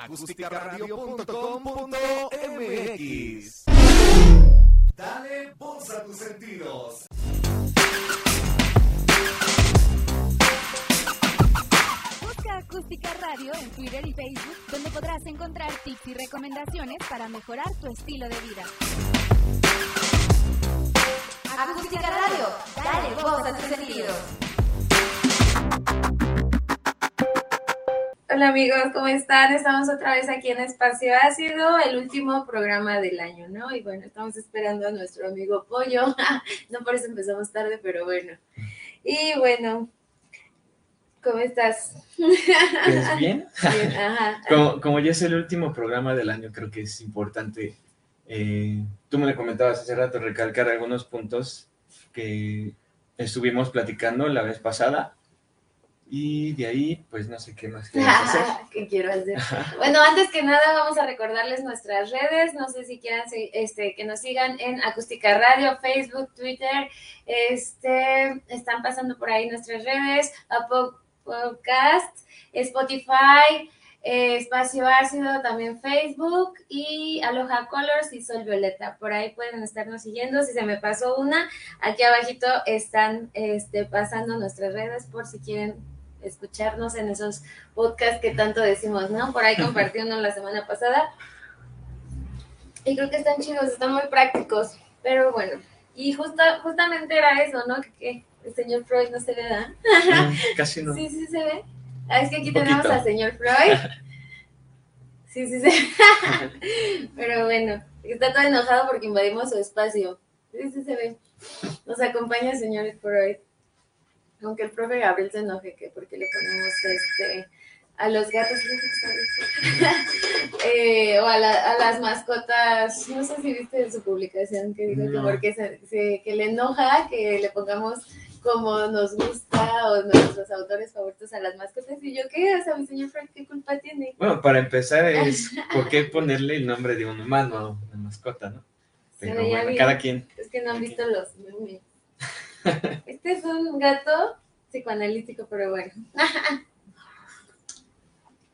acústicaradio.com.mx. Dale voz a tus sentidos. Busca Acústica Radio en Twitter y Facebook, donde podrás encontrar tips y recomendaciones para mejorar tu estilo de vida. Acústica Radio, dale voz a tus sentidos. Hola amigos, ¿cómo están? Estamos otra vez aquí en Espacio Ácido, el último programa del año, ¿no? Y bueno, estamos esperando a nuestro amigo Pollo. no por eso empezamos tarde, pero bueno. Y bueno, ¿cómo estás? Pues bien. Bien, ajá. Como, como ya es el último programa del año, creo que es importante. eh, tú me lo comentabas hace rato, recalcar algunos puntos que estuvimos platicando la vez pasada. Y de ahí, pues no sé qué más quieres hacer. ¿Qué quiero hacer? Bueno, antes que nada vamos a recordarles nuestras redes. No sé si quieran este, que nos sigan en Acústica Radio, Facebook, Twitter. Este, están pasando por ahí nuestras redes, Apple Podcast, Spotify, eh, Espacio Ácido, también Facebook y Aloha Colors y Sol Violeta. Por ahí pueden estarnos siguiendo. Si se me pasó una, aquí abajito están este, pasando nuestras redes por si quieren escucharnos en esos podcasts que tanto decimos, ¿no? Por ahí compartí uno la semana pasada. Y creo que están chidos, están muy prácticos. Pero bueno, y justo, justamente era eso, ¿no? Que, el señor Freud no se ve, ¿verdad? Mm, Casi no. Sí, sí se ve. Ah, es que aquí tenemos al señor Freud. Sí, sí, sí. Pero bueno, está todo enojado porque invadimos su espacio. Sí, sí se ve. Nos acompaña el señor Freud. Aunque el profe Gabriel se enoje que porque le ponemos este a los gatos eh, o a, la- a las mascotas, no sé si viste su publicación que dijo que porque se, se- que le enoja que le pongamos como nos gusta o nuestros autores favoritos a las mascotas y yo qué, o sea, mi señor Frank, ¿qué culpa tiene? Bueno, para empezar es por qué ponerle el nombre de un humano a una mascota, ¿no? Pero bueno, cada quien. Es que no han visto los memes. Este es un gato psicoanalítico, pero bueno.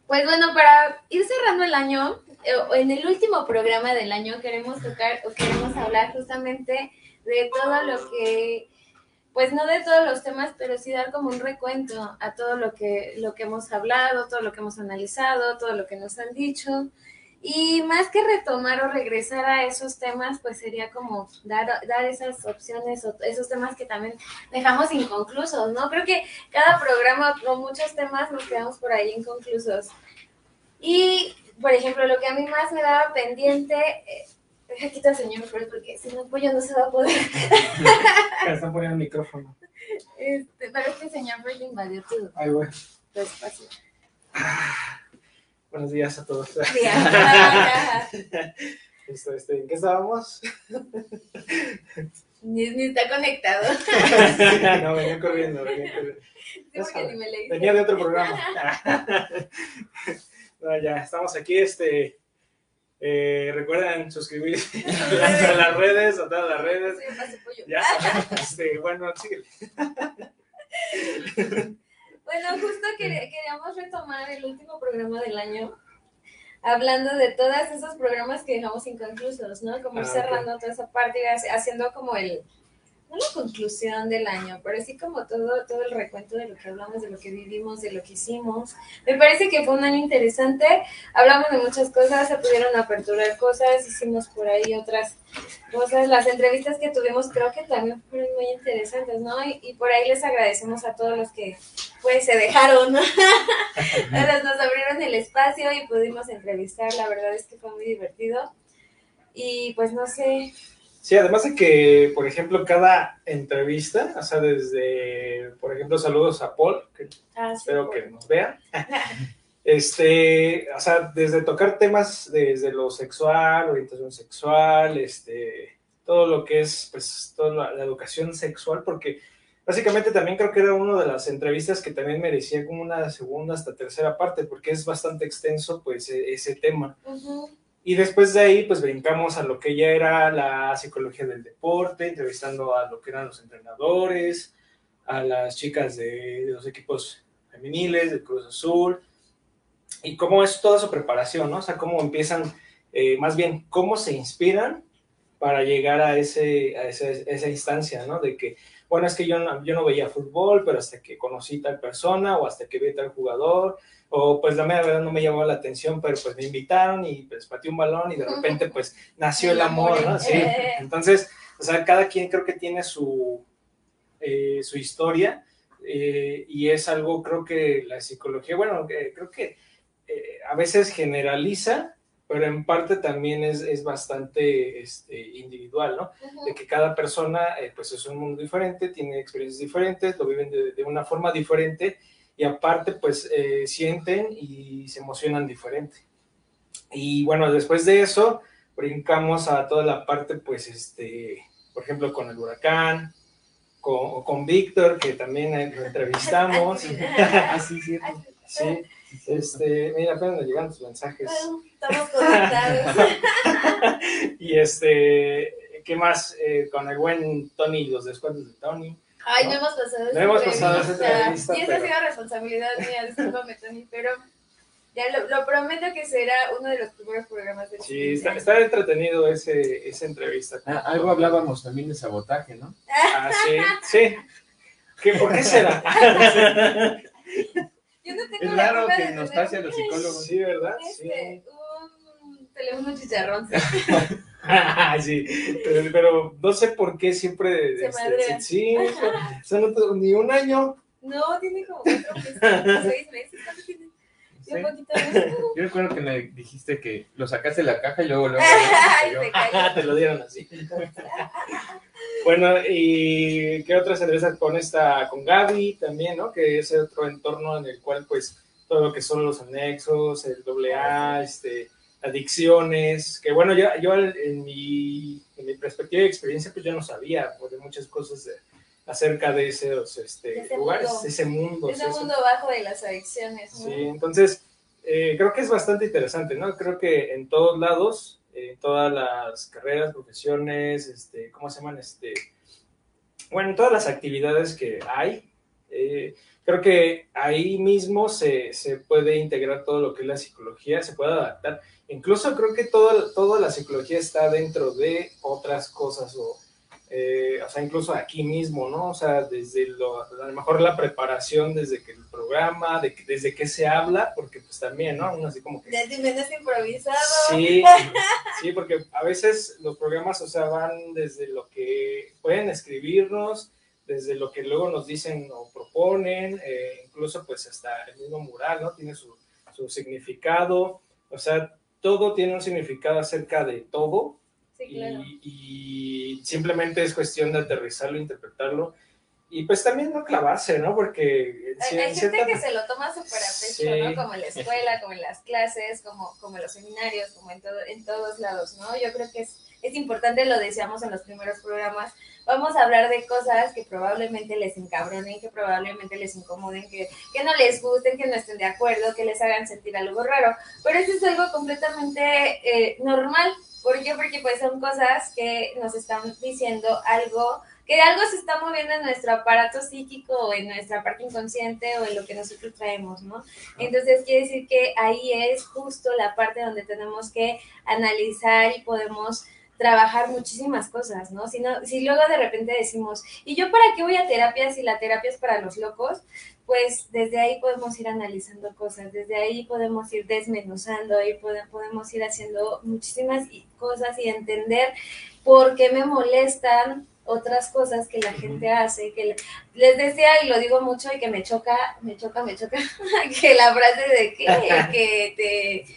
Pues bueno, para ir cerrando el año, eh, en el último programa del año queremos tocar o queremos hablar justamente de todo lo que, pues no de todos los temas, pero sí dar como un recuento a todo lo que, lo que hemos hablado, todo lo que hemos analizado, todo lo que nos han dicho. Y más que retomar o regresar a esos temas, pues sería como dar, dar esas opciones o esos temas que también dejamos inconclusos, ¿no? Creo que cada programa con muchos temas nos quedamos por ahí inconclusos. Y, por ejemplo, lo que a mí más me daba pendiente, eh, deja quitar al señor Freud porque si no, pues ya no se va a poder. Están poniendo el micrófono. Este, pero es que el señor Freud invadió tu, Ahí voy. tu espacio. Buenos días a todos. Sí, ajá. Esto, este, ¿En qué estábamos? ni, ni está conectado. no, venía corriendo, venía corriendo. Sí, me. Venía de otro programa. No, ya, estamos aquí. Este, eh, recuerden suscribirse a las redes, a todas las redes. Sí. Ya, este, bueno, sí. Bueno, justo quer- queríamos retomar el último programa del año, hablando de todos esos programas que dejamos inconclusos, ¿no? Como ir Ah, cerrando toda esa parte y haci- haciendo como el, no la conclusión del año, pero sí como todo, todo el recuento de lo que hablamos, de lo que vivimos, de lo que hicimos. Me parece que fue un año interesante, hablamos de muchas cosas, se pudieron aperturar cosas, hicimos por ahí otras cosas, las entrevistas que tuvimos creo que también fueron muy interesantes, ¿no? Y, y por ahí les agradecemos a todos los que pues se dejaron, ¿no? Nos abrieron el espacio y pudimos entrevistar, la verdad es que fue muy divertido. Y pues no sé, Sí, además de que, por ejemplo, cada entrevista, o sea, desde, por ejemplo, saludos a Paul, que ah, sí, espero pues, que nos vean. Este, o sea, desde tocar temas desde lo sexual, orientación sexual, este, todo lo que es, pues, toda la, la educación sexual, porque básicamente también creo que era una de las entrevistas que también merecía como una segunda hasta tercera parte, porque es bastante extenso, pues, e- ese tema. Y después de ahí, pues brincamos a lo que ya era la psicología del deporte, entrevistando a lo que eran los entrenadores, a las chicas de, de los equipos femeniles, del Cruz Azul, y cómo es toda su preparación, ¿no? O sea, cómo empiezan, eh, más bien, cómo se inspiran para llegar a, ese, a ese, esa instancia, ¿no? De que, bueno, es que yo no, yo no veía fútbol, pero hasta que conocí tal persona o hasta que vi tal jugador, o pues la verdad no me llamó la atención, pero pues me invitaron y pues batí un balón y de repente pues nació el amor, ¿no? Sí. Entonces, o sea, cada quien creo que tiene su, eh, su historia eh, y es algo, creo que la psicología, bueno, creo que eh, a veces generaliza, pero en parte también es, es bastante este, individual, ¿no? De que cada persona, pues es un mundo diferente, tiene experiencias diferentes, lo viven de, de una forma diferente y aparte pues eh, sienten y se emocionan diferente. Y bueno, después de eso brincamos a toda la parte pues este, por ejemplo con el huracán, con, con Víctor que también lo entrevistamos. Así, sí, sí. Este, mira, apenas me llegan tus mensajes. Estamos conectados. y este, ¿qué más? Eh, con el buen Tony y los descuentos de Tony. Ay, no, hemos pasado esa no hemos pasado esa entrevista. Y esa ha sido responsabilidad mía, discúlpame, Tony, pero ya lo, lo, prometo que será uno de los primeros programas de Sí, está, está, entretenido ese, esa entrevista. Ah, algo hablábamos también de sabotaje, ¿no? Ah, sí, sí. ¿Qué, ¿Por qué será? Yo no tengo es raro que nos pase a los psicólogos. Sí, ¿verdad? Este, sí. Un teléfono chicharrón. sí, pero, pero, no sé por qué siempre. Se este, sí, o sea, no, ni un año. No, tiene como cuatro meses, seis meses. Tiene? Sí. Yo recuerdo que me dijiste que lo sacaste de la caja y luego luego. Ay, te te lo dieron así. Bueno, y qué otra cerveza con esta, con Gaby también, ¿no? Que es otro entorno en el cual, pues, todo lo que son los anexos, el doble A, este adicciones, que bueno, yo, yo en, mi, en mi perspectiva y experiencia, pues yo no sabía pues, de muchas cosas de, acerca de esos este, De ese lugares, mundo. ese mundo. Es sí, el eso. mundo bajo de las adicciones. ¿no? Sí, entonces eh, creo que es bastante interesante, ¿no? Creo que en todos lados, en todas las carreras, profesiones, este, ¿cómo se llaman? Este, bueno, en todas las actividades que hay, eh, creo que ahí mismo se, se puede integrar todo lo que es la psicología, se puede adaptar. Incluso creo que toda, toda la psicología está dentro de otras cosas o, eh, o sea, incluso aquí mismo, ¿no? O sea, desde lo, a lo mejor la preparación desde que el programa, de que, desde que se habla, porque pues también, ¿no? Uno así como que... Te menos improvisado. Sí, sí, porque a veces los programas, o sea, van desde lo que pueden escribirnos, desde lo que luego nos dicen o proponen, eh, incluso pues hasta el mismo mural, ¿no? Tiene su, su significado, o sea, todo tiene un significado acerca de todo Sí, claro. y, y simplemente es cuestión de aterrizarlo, interpretarlo y pues también no clavarse, ¿no? Porque Hay, gente cierta- que se lo toma súper a pecho, Sí. ¿no? Como en la escuela, como en las clases, como, como en los seminarios, como en, todo, en todos lados, ¿no? Yo creo que es, es importante, lo decíamos en los primeros programas, vamos a hablar de cosas que probablemente les encabronen, que probablemente les incomoden, que, que no les gusten, que no estén de acuerdo, que les hagan sentir algo raro, pero eso es algo completamente eh, normal. ¿Por qué? Porque pues son cosas que nos están diciendo algo que algo se está moviendo en nuestro aparato psíquico o en nuestra parte inconsciente o en lo que nosotros traemos, ¿no? Entonces quiere decir que ahí es justo la parte donde tenemos que analizar y podemos trabajar muchísimas cosas, ¿no? Si, no, si luego de repente decimos, ¿y yo para qué voy a terapia si la terapia es para los locos? Pues desde ahí podemos ir analizando cosas, desde ahí podemos ir desmenuzando, pode- podemos ir haciendo muchísimas y- cosas y entender por qué me molestan otras cosas que la gente hace, que le- les decía y lo digo mucho y que me choca, me choca, me choca, que la frase de que, que te,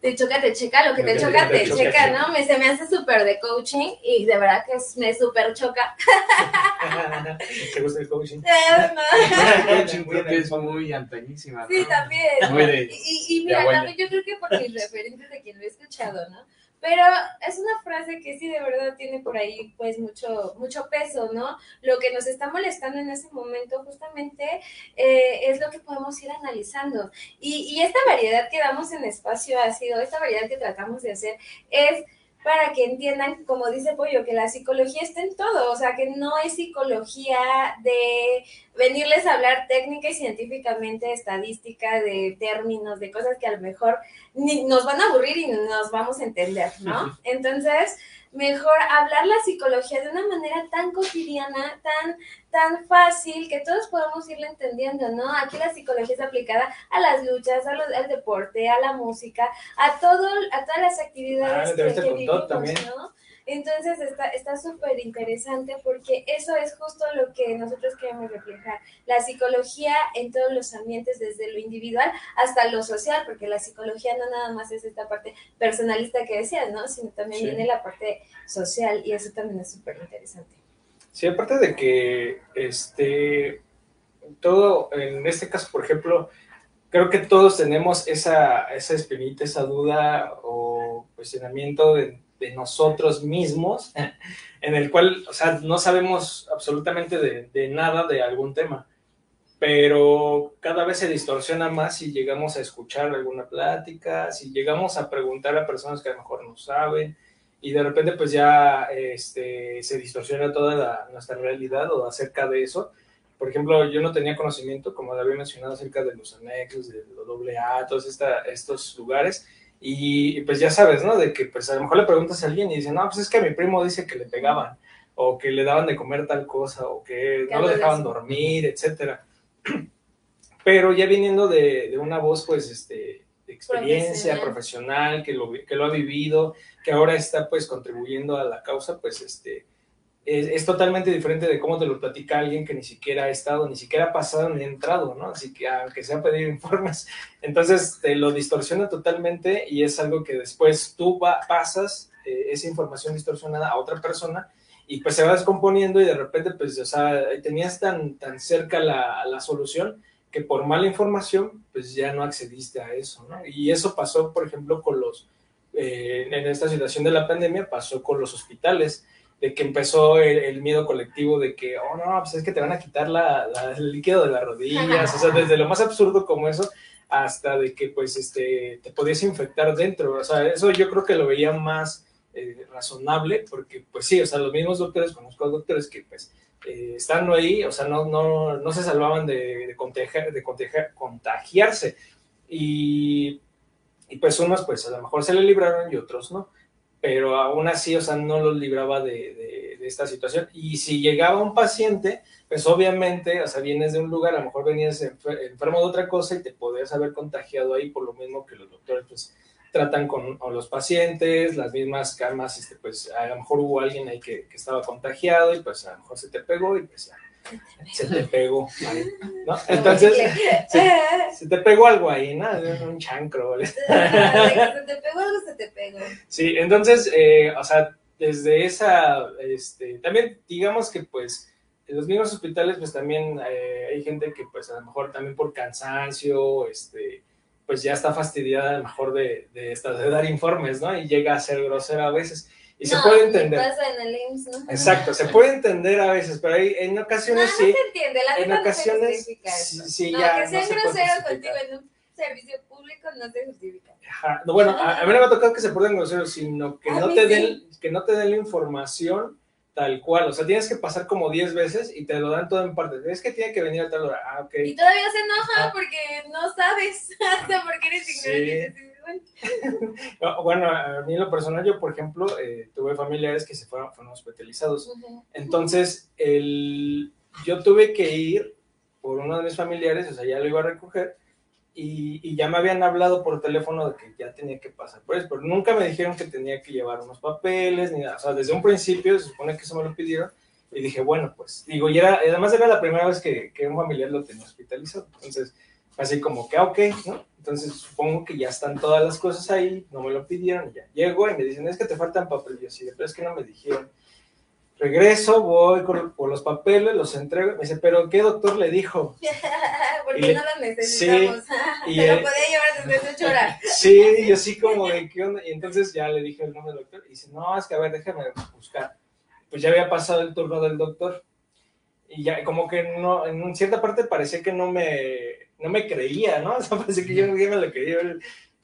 te choca, te checa, lo que te choca, te checa, ¿no? Me, se me hace súper de coaching y de verdad que es- me súper choca. ¿Te gusta el coaching? No. Coaching creo que es muy antañísima. Sí, ¿no? también. Muy de- Y, y mira, también yo creo que por mis referentes de quien lo he escuchado, ¿no? Pero es una frase que sí de verdad tiene por ahí pues mucho, mucho peso, ¿no? Lo que nos está molestando en ese momento justamente eh, es lo que podemos ir analizando. Y, y esta variedad que damos en espacio ácido, esta variedad que tratamos de hacer es para que entiendan, como dice Pollo, que la psicología está en todo, o sea, que no es psicología de venirles a hablar técnica y científicamente, estadística, de términos, de cosas que a lo mejor ni nos van a aburrir y nos vamos a entender, ¿no? Entonces, mejor hablar la psicología de una manera tan cotidiana, tan, tan fácil, que todos podamos irla entendiendo, ¿no? Aquí la psicología es aplicada a las luchas, a los, al deporte, a la música, a todo, a todas las actividades Ah, que, vivimos, también. ¿no? Entonces está está súper interesante porque eso es justo lo que nosotros queremos reflejar. La psicología en todos los ambientes, desde lo individual hasta lo social, porque la psicología no nada más es esta parte personalista que decías, ¿no? Sino también Sí. viene la parte social y eso también es súper interesante. Sí, aparte de que este todo, en este caso, por ejemplo, creo que todos tenemos esa, esa espinita, esa duda o cuestionamiento de, de nosotros mismos, en el cual, o sea, no sabemos absolutamente de, de nada de algún tema, pero cada vez se distorsiona más si llegamos a escuchar alguna plática, si llegamos a preguntar a personas que a lo mejor no saben, y de repente pues ya este, se distorsiona toda la- nuestra realidad o acerca de eso. Por ejemplo, yo no tenía conocimiento, como había mencionado, acerca de los anexos, de los doble A, todos estos lugares. Y, y, pues ya sabes, ¿no? De que pues a lo mejor le preguntas a alguien y dicen, no, pues es que a mi primo dice que le pegaban, o que le daban de comer tal cosa, o que no lo dejaban eso. dormir, etcétera. Pero ya viniendo de, de una voz, pues, este, de experiencia profesional, que, lo, que lo ha vivido, que ahora está, pues, contribuyendo a la causa, pues, este, es, es totalmente diferente de cómo te lo platica alguien que ni siquiera ha estado, ni siquiera ha pasado ni ha entrado, ¿no? Así que, aunque sea pedir informes, entonces te lo distorsiona totalmente y es algo que después tú va- pasas eh, esa información distorsionada a otra persona y pues se va descomponiendo y de repente, pues, o sea, tenías tan, tan cerca la, la solución que por mala información, pues ya no accediste a eso, ¿no? Y eso pasó, por ejemplo, con los, eh, en esta situación de la pandemia, pasó con los hospitales, de que empezó el, el miedo colectivo de que, oh, no, pues es que te van a quitar la, la- el líquido de las rodillas, o sea, desde lo más absurdo como eso, hasta de que, pues, este, te podías infectar dentro, o sea, eso yo creo que lo veía más eh, razonable, porque, pues sí, o sea, los mismos doctores, conozco doctores que, pues, eh, estando ahí, o sea, no, no, no se salvaban de, de, contagiar, de contagiar- contagiarse. Y, y pues unos, pues a lo mejor se le libraron y otros no. Pero aún así, o sea, no los libraba de, de- de esta situación. Y si llegaba un paciente, pues obviamente, o sea, vienes de un lugar, a lo mejor venías enfer- enfermo de otra cosa y te podías haber contagiado ahí por lo mismo que los doctores, pues, tratan con, con los pacientes, las mismas camas, este, pues a lo mejor hubo alguien ahí que, que estaba contagiado y pues a lo mejor se te pegó y pues ya, se te pegó, ahí, ¿no? Entonces, se, se te pegó algo ahí, ¿no? Un chancro. De se te pegó algo, se te pegó. Sí, entonces, eh, o sea, desde esa, este, también digamos que pues en los mismos hospitales pues también eh, hay gente que pues a lo mejor también por cansancio, este, pues ya está fastidiada a lo mejor de, de, esta- de dar informes, ¿no? Y llega a ser grosera a veces. Y se No, puede ni entender. pasa en el IMSS, ¿no? Exacto, se puede entender a veces, pero hay, en No, ocasiones no sí. se entiende, la en ocasiones, no se justifica sí, sí, no, ya que no se puede groseros justificar. contigo en un servicio público no se justifica. Ajá. No, bueno, a, a mí no me ha tocado que se porten groseros, sino que A no te sí. den, que no te den la información tal cual. O sea, tienes que pasar como 10 veces y te lo dan todo en parte. Es que tiene que venir a tal hora. Ah, ok. Y todavía se enoja Ah. porque no sabes, hasta porque eres Sí. No, Bueno, a mí en lo personal, yo, por ejemplo, eh, tuve familiares que se fueron, fueron hospitalizados. ujú. Entonces, el, yo tuve que ir por uno de mis familiares, o sea, ya lo iba a recoger, y, y ya me habían hablado por teléfono de que ya tenía que pasar por eso, pero nunca me dijeron que tenía que llevar unos papeles, ni nada. O sea, desde un principio se supone que eso me lo pidieron, y dije, bueno, pues, digo, y era, además era la primera vez que, que un familiar lo tenía hospitalizado. Entonces, así como que, ah, ok, ¿no? Entonces, supongo que ya están todas las cosas ahí, no me lo pidieron, y ya llego y me dicen, es que te faltan papeles. Yo sí, pero es que no me dijeron. Regreso, voy con, por los papeles, los entrego. Me dice, ¿pero qué doctor le dijo? porque Y- no lo necesitamos. y, lo eh, podía llevar desde ocho horas. Sí, yo así como de qué onda. Y entonces ya le dije el nombre del doctor. Y dice, no, es que a ver, déjame buscar. Pues ya había pasado el turno del doctor. Y ya como que no, en cierta parte parecía que no me, no me creía, ¿no? O sea, parecía que yo no me lo creía.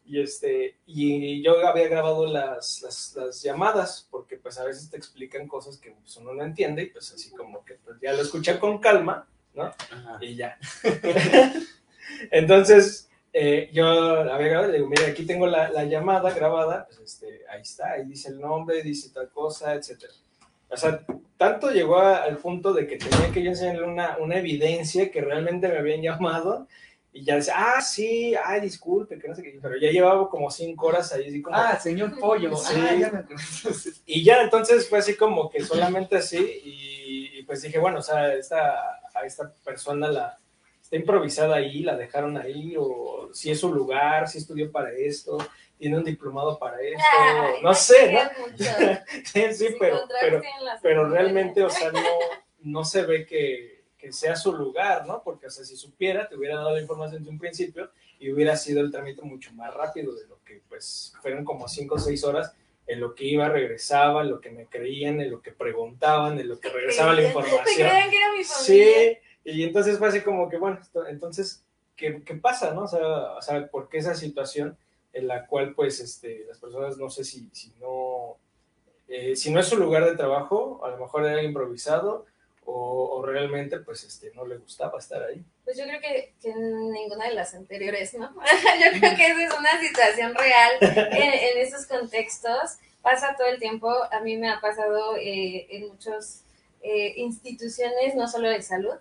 Y, este, y yo había grabado las, las, las llamadas, porque pues a veces te explican cosas que pues, uno no entiende, y pues así como que pues, ya lo escuché con calma, ¿no? Ajá. Y ya. Entonces, eh, yo había grabado y le digo, mira, aquí tengo la, la llamada grabada, pues este, ahí está, ahí dice el nombre, dice tal cosa, etcétera. O sea, tanto llegó a- al punto de que tenía que yo enseñarle una, una evidencia que realmente me habían llamado y ya decía, ah, sí, ay, disculpe, que no sé qué, pero ya llevaba como cinco horas ahí, así como... Ah, señor Pollo. Sí. Ah, ya me. Y ya entonces fue así como que solamente así y, y pues dije, bueno, o sea, esta, a esta persona la está improvisada ahí, la dejaron ahí, o si es su lugar, si estudió para esto, tiene un diplomado para esto, Ay, no te sé, ¿no? Sí, sí, pero, pero, pero realmente, o sea, no, no se ve que, que sea su lugar, ¿no? Porque, o sea, si supiera, te hubiera dado la información desde un principio y hubiera sido el trámite mucho más rápido de lo que, pues, fueron como cinco o seis horas en lo que iba, regresaba, en lo que me creían, en lo que preguntaban, en lo que regresaba la Te información. creían que era mi. Sí, y entonces fue así como que, bueno, entonces, ¿qué, qué pasa, no? O sea, o sea, ¿por qué esa situación en la cual, pues, este, las personas, no sé si, si no, eh, si no es su lugar de trabajo, a lo mejor era improvisado, o, realmente, pues, este, no le gustaba estar ahí. Pues yo creo que, que ninguna de las anteriores, ¿no? yo creo que esa es una situación real en, esos contextos. Pasa todo el tiempo. A mí me ha pasado eh, en muchas instituciones, no solo de salud.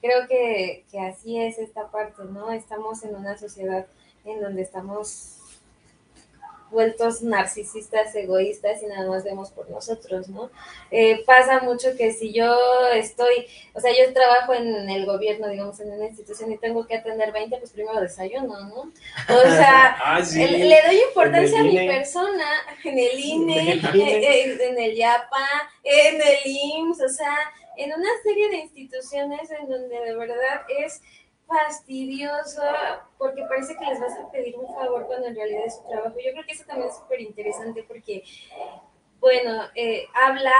Creo que, que así es esta parte, ¿no? Estamos en una sociedad en donde estamos vueltos narcisistas, egoístas y nada más vemos por nosotros, ¿no? Eh, pasa mucho que si yo estoy o sea, yo trabajo en el gobierno, digamos, en una institución y tengo que atender 20, pues primero desayuno, ¿no? O sea, Ah, sí. le, le doy importancia a mi INE. persona, en el INE, En el INE. en el YAPA, en el IMSS, o sea, en una serie de instituciones en donde de verdad es fastidioso porque parece que les vas a pedir un favor cuando en realidad es su trabajo. Yo creo que eso también es súper interesante porque, bueno, eh, habla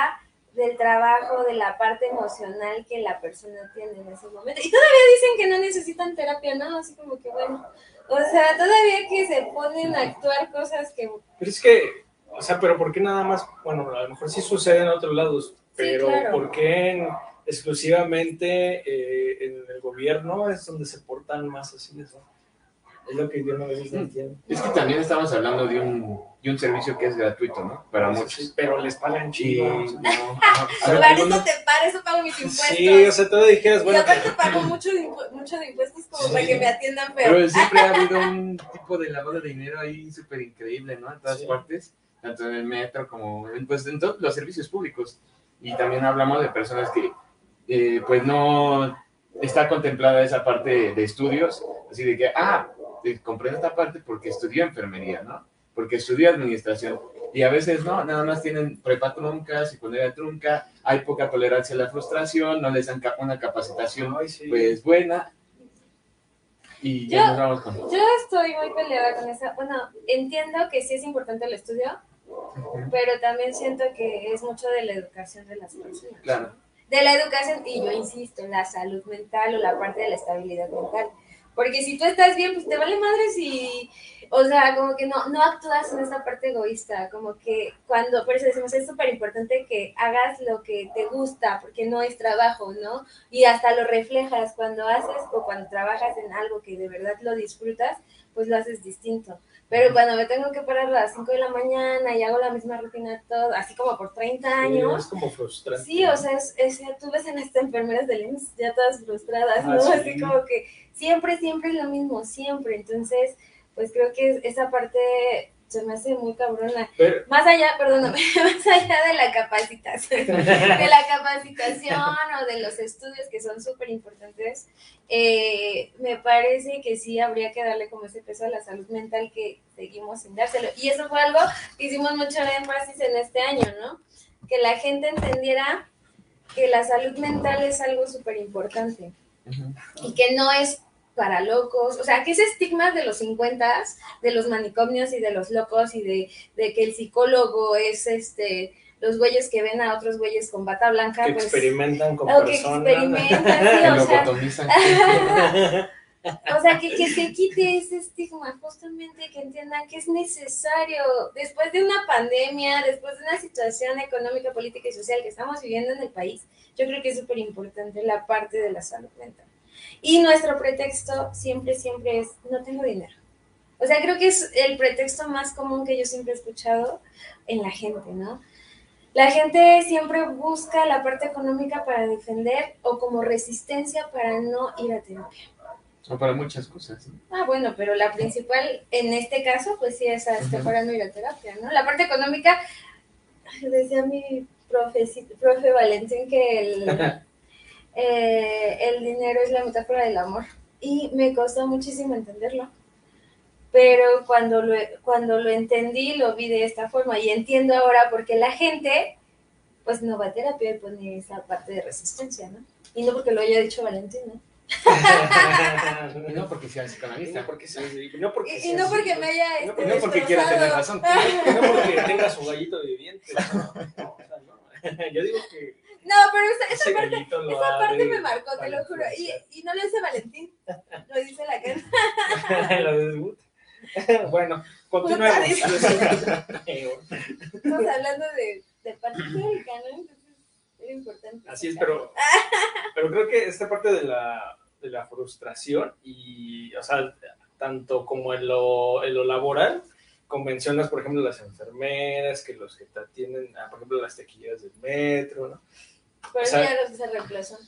del trabajo, de la parte emocional que la persona tiene en ese momento. Y todavía dicen que no necesitan terapia, ¿no? Así como que, bueno, o sea, todavía que se ponen a actuar cosas que... Pero es que, o sea, pero ¿por qué nada más? Bueno, a lo mejor sí sucede en otros lados, pero claro. ¿por qué en- exclusivamente eh, en el gobierno es donde se portan más así eso? Es lo que yo no a veces no entiendo. Es que también estamos hablando de un, de un servicio que es gratuito, ¿no? Para Sí, muchos. pero les pagan chido. no, Para eso te para, eso pago mis impuestos. Sí, o sea, tú dijeras, bueno, aparte pago mucho de, mucho de impuestos como Sí. para que me atiendan feo. Pero siempre ha habido un tipo de lavado de dinero ahí súper increíble, ¿no? En todas Sí. partes, tanto en el metro como en, pues, en todos los servicios públicos. Y también hablamos de personas que, eh, pues, no está contemplada esa parte de estudios, así de que, ah, compré esta parte porque estudió enfermería, ¿no? Porque estudió administración. Y a veces no, nada más tienen prepa trunca, secundaria trunca, hay poca tolerancia a la frustración, no les dan una capacitación pues buena. Y ya Yo- nos vamos con. Yo estoy muy peleada con eso. Bueno, entiendo que sí es importante el estudio, pero también siento que es mucho de la educación de las personas. Claro. De la educación, y yo insisto, en la salud mental o la parte de la estabilidad mental. Porque si tú estás bien, pues te vale madre si, o sea, como que no, no actúas en esta parte egoísta, como que cuando, por eso decimos, es súper importante que hagas lo que te gusta, porque no es trabajo, ¿no? Y hasta lo reflejas cuando haces o cuando trabajas en algo que de verdad lo disfrutas, pues lo haces distinto. Pero cuando me tengo que parar a las 5 de la mañana y hago la misma rutina todo, así como por 30 Sí, años, es como frustrante. Sí, o sea, es, es- tú ves en estas enfermeras del IMSS ya todas frustradas, Ah, ¿no? sí. Así como que siempre, siempre es lo mismo, siempre. Entonces, pues creo que esa parte se me hace muy cabrona. Pero, Más allá, perdóname, más allá de la capacitación, de la capacitación o de los estudios que son súper importantes, eh, me parece que sí habría que darle como ese peso a la salud mental que seguimos sin dárselo. Y eso fue algo que hicimos mucho énfasis en este año, ¿no? Que la gente entendiera que la salud mental es algo súper importante y que no es para locos, o sea, que ese estigma de los 50, de los manicomios y de los locos y de, de que el psicólogo es este los güeyes que ven a otros güeyes con bata blanca, que pues experimentan con o que personas. experimentan, sí, Que o lo sea, botomizan. O sea, que, que se quite ese estigma, justamente que entiendan que es necesario, después de una pandemia, después de una situación económica, política y social que estamos viviendo en el país, yo creo que es súper importante la parte de la salud mental. Y nuestro pretexto siempre, siempre es, no tengo dinero. O sea, creo que es el pretexto más común que yo siempre he escuchado en la gente, ¿no? La gente siempre busca la parte económica para defender o como resistencia para no ir a terapia. O para muchas cosas. ¿no? Ah, bueno, pero la principal en este caso, pues sí, es hasta para no ir a terapia, ¿no? La parte económica, decía mi profe, profe Valentín que el, eh, el dinero es la metáfora del amor. Y me costó muchísimo entenderlo. Pero cuando lo, cuando lo entendí, lo vi de esta forma. Y entiendo ahora por qué la gente, pues no va a terapia y pone esa parte de resistencia, ¿no? Y no porque lo haya dicho Valentín, ¿no? Y no porque sea psicoanalista. No porque, sea- no porque, Y, y sea no porque me haya No este, porque- No porque quiera tener razón. No porque tenga su gallito de dientes. No, no, o sea, no. Yo digo que No, pero esa, esa parte, esa parte me marcó, te lo juro. Y, y no lo dice Valentín, lo dice la canción. Lo de Gut. Bueno, continuemos. Estamos hablando de, de parte ¿no? Importante. Así es, pero, pero creo que esta parte de la, de la frustración y, o sea, tanto como en lo, en lo laboral, convencionas, por ejemplo, las enfermeras, que los que te atienden, ah, por ejemplo, las tequilleras del metro, ¿no? Por eso o sea- ya los se reemplazó.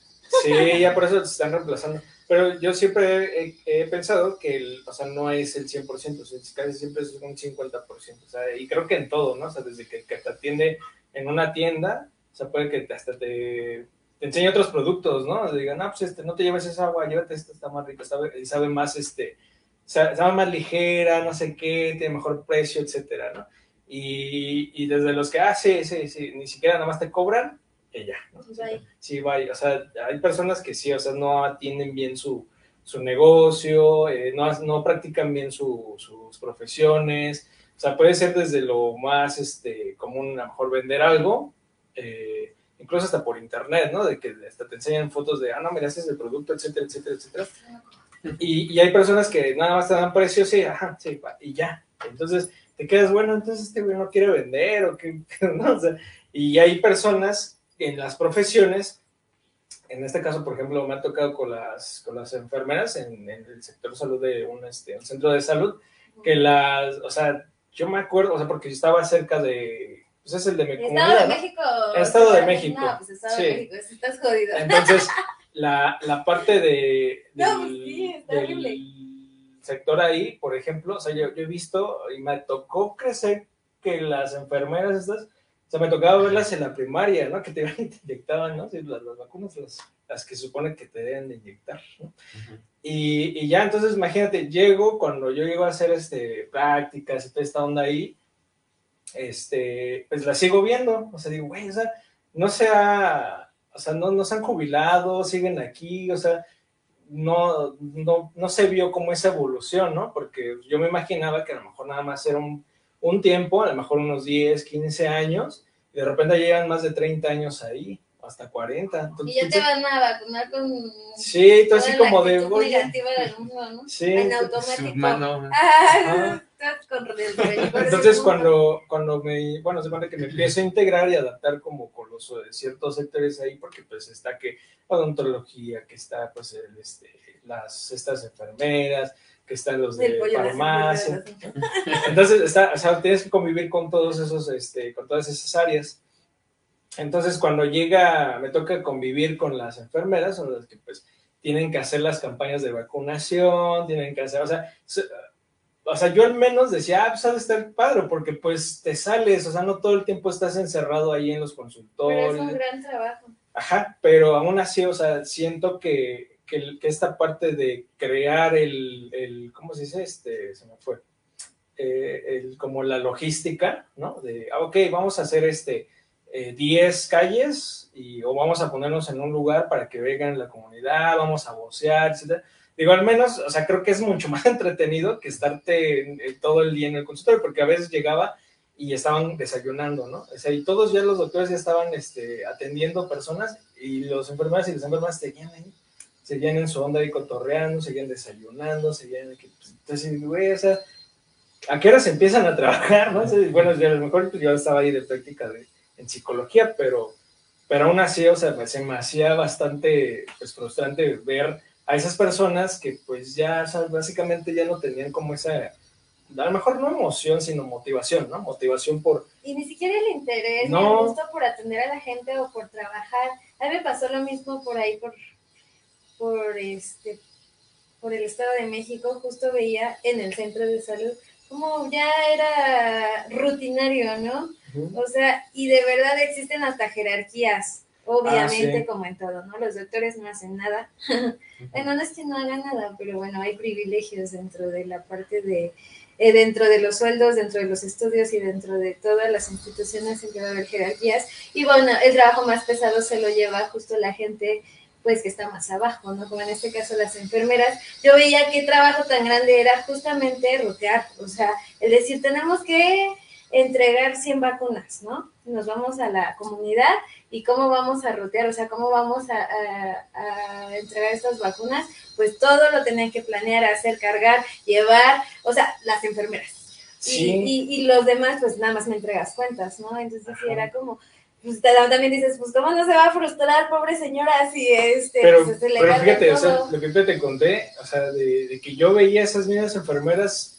Sí, ya por eso se están reemplazando. Pero yo siempre he, he pensado que, el, o sea, no es el 100%, o sea, casi siempre es un 50%. O sea, y creo que en todo, ¿no? O sea, desde que, que te atiende en una tienda, o sea, puede que hasta te, te enseñe otros productos, ¿no? Te digan, ah, pues este, no te lleves esa agua, llévate esta, está más rica, sabe, más, este, sa- sabe más ligera, no sé qué, tiene mejor precio, etcétera, ¿no? Y, y desde los que, ah, sí, sí, sí, ni siquiera nada más te cobran, ya, ¿no? Sí, vaya, o sea, hay personas que sí, o sea, no atienden bien su, su negocio, eh, no, no practican bien su- sus profesiones, o sea, puede ser desde lo más este, común, a lo mejor vender algo, eh, incluso hasta por internet, ¿no? De que hasta te enseñan fotos de, ah, no, mira, ese es el producto, etcétera, etcétera, etcétera. Y, y hay personas que nada más te dan precios, sí, ajá, sí, y ya. Entonces te quedas, bueno, entonces este güey no quiere vender, o qué, ¿no? O sea, y hay personas en las profesiones, en este caso, por ejemplo, me ha tocado con las, con las enfermeras en, en el sector salud de un, este, un centro de salud, que las, o sea, yo me acuerdo, o sea, porque yo estaba cerca de, pues es el de mi Estado comunidad, de ¿no? México. Estado de México. No, pues Estado Sí. de México, si estás jodido. Entonces, la, la parte de, No, del, pues sí, está del horrible. sector ahí, por ejemplo, o sea, yo, yo he visto y me tocó crecer que las enfermeras estas, o sea, me tocaba verlas en la primaria, ¿no? Que te, inyectaban, ¿no? Sí, las, las vacunas, las, las que supone que te deben de inyectar, ¿no? Y, y ya, entonces, imagínate, llego, cuando yo llego a hacer este, prácticas y toda esta onda ahí, este, pues la sigo viendo, o sea, digo, güey, o sea, no se ha, o sea, no, no se han jubilado, siguen aquí, o sea, no, no, no se vio como esa evolución, ¿no? Porque yo me imaginaba que a lo mejor nada más era un, un tiempo, a lo mejor unos 10, 15 años, y de repente llegan más de 30 años ahí, hasta 40. Entonces, Y ya te van a vacunar con. Sí, tú así la como de, negativa del mundo, ¿no? sí. En automático. Submano. Ah, con el- Entonces cuando, cuando me, bueno, se que me empiezo a integrar y adaptar como con los eh, ciertos sectores ahí, porque pues está que odontología, que está pues el, este, las, estas enfermeras, que están los de de farmacia. Entonces, está, o sea, tienes que convivir con todos esos, este, con todas esas áreas. Entonces, cuando llega, me toca convivir con las enfermeras, son las que pues tienen que hacer las campañas de vacunación, tienen que hacer, o sea, se- o sea, yo al menos decía, ah, pues ha de estar padre, porque pues te sales, o sea, no todo el tiempo estás encerrado ahí en los Pero consultorios. es un gran trabajo. Ajá, pero aún así, o sea, siento que, que, esta parte de crear el, el, ¿cómo se dice? Este, se me fue. Eh, el, como la logística, ¿no? De, ah, ok, vamos a hacer este eh, 10 calles y, o vamos a ponernos en un lugar para que vengan la comunidad, vamos a vocear, etc. Digo, al menos, o sea, creo que es mucho más entretenido que estarte en todo el día en el consultorio, porque a veces llegaba y estaban desayunando, ¿no? O sea, y todos ya los doctores ya estaban este, atendiendo personas y los enfermeras y las enfermeras seguían ahí. Seguían en su onda ahí cotorreando, seguían desayunando, seguían... pues, Entonces, güey, o sea, ¿a qué horas empiezan a trabajar? ¿no? Entonces, bueno, a lo mejor pues, yo estaba ahí de práctica de, en psicología, pero, pero aún así, o sea, se me hacía bastante pues, frustrante ver a esas personas que pues ya, o sea, básicamente ya no tenían como esa, a lo mejor no emoción, sino motivación, ¿no? Motivación por, Y ni siquiera el interés, ni No. el gusto por atender a la gente o por trabajar. A mí me pasó lo mismo por ahí, por, por este por el Estado de México, justo veía en el centro de salud como ya era rutinario, ¿no? O sea, y de verdad existen hasta jerarquías, obviamente, Ah, sí. como en todo, ¿no? Los doctores no hacen nada. bueno, no es que no hagan nada, pero bueno, hay privilegios dentro de la parte de, eh, dentro de los sueldos, dentro de los estudios y dentro de todas las instituciones en que va a haber jerarquías. Y bueno, el trabajo más pesado se lo lleva justo la gente pues que está más abajo, ¿no? Como en este caso las enfermeras. Yo veía qué trabajo tan grande era justamente rotear, o sea, es decir, tenemos que entregar 100 vacunas, ¿no? Nos vamos a la comunidad y cómo vamos a rotear, o sea, cómo vamos a, a- a entregar estas vacunas, pues todo lo tenían que planear, hacer, cargar, llevar, o sea, las enfermeras. Y- Sí. Y, y los demás, pues nada más me entregas cuentas, ¿no? Entonces sí era como, pues también dices, pues cómo no se va a frustrar, pobre señora, si este, Pero, pues, se le pero carga fíjate, o sea, lo que te, te conté, o sea, de, de que yo veía esas mismas enfermeras,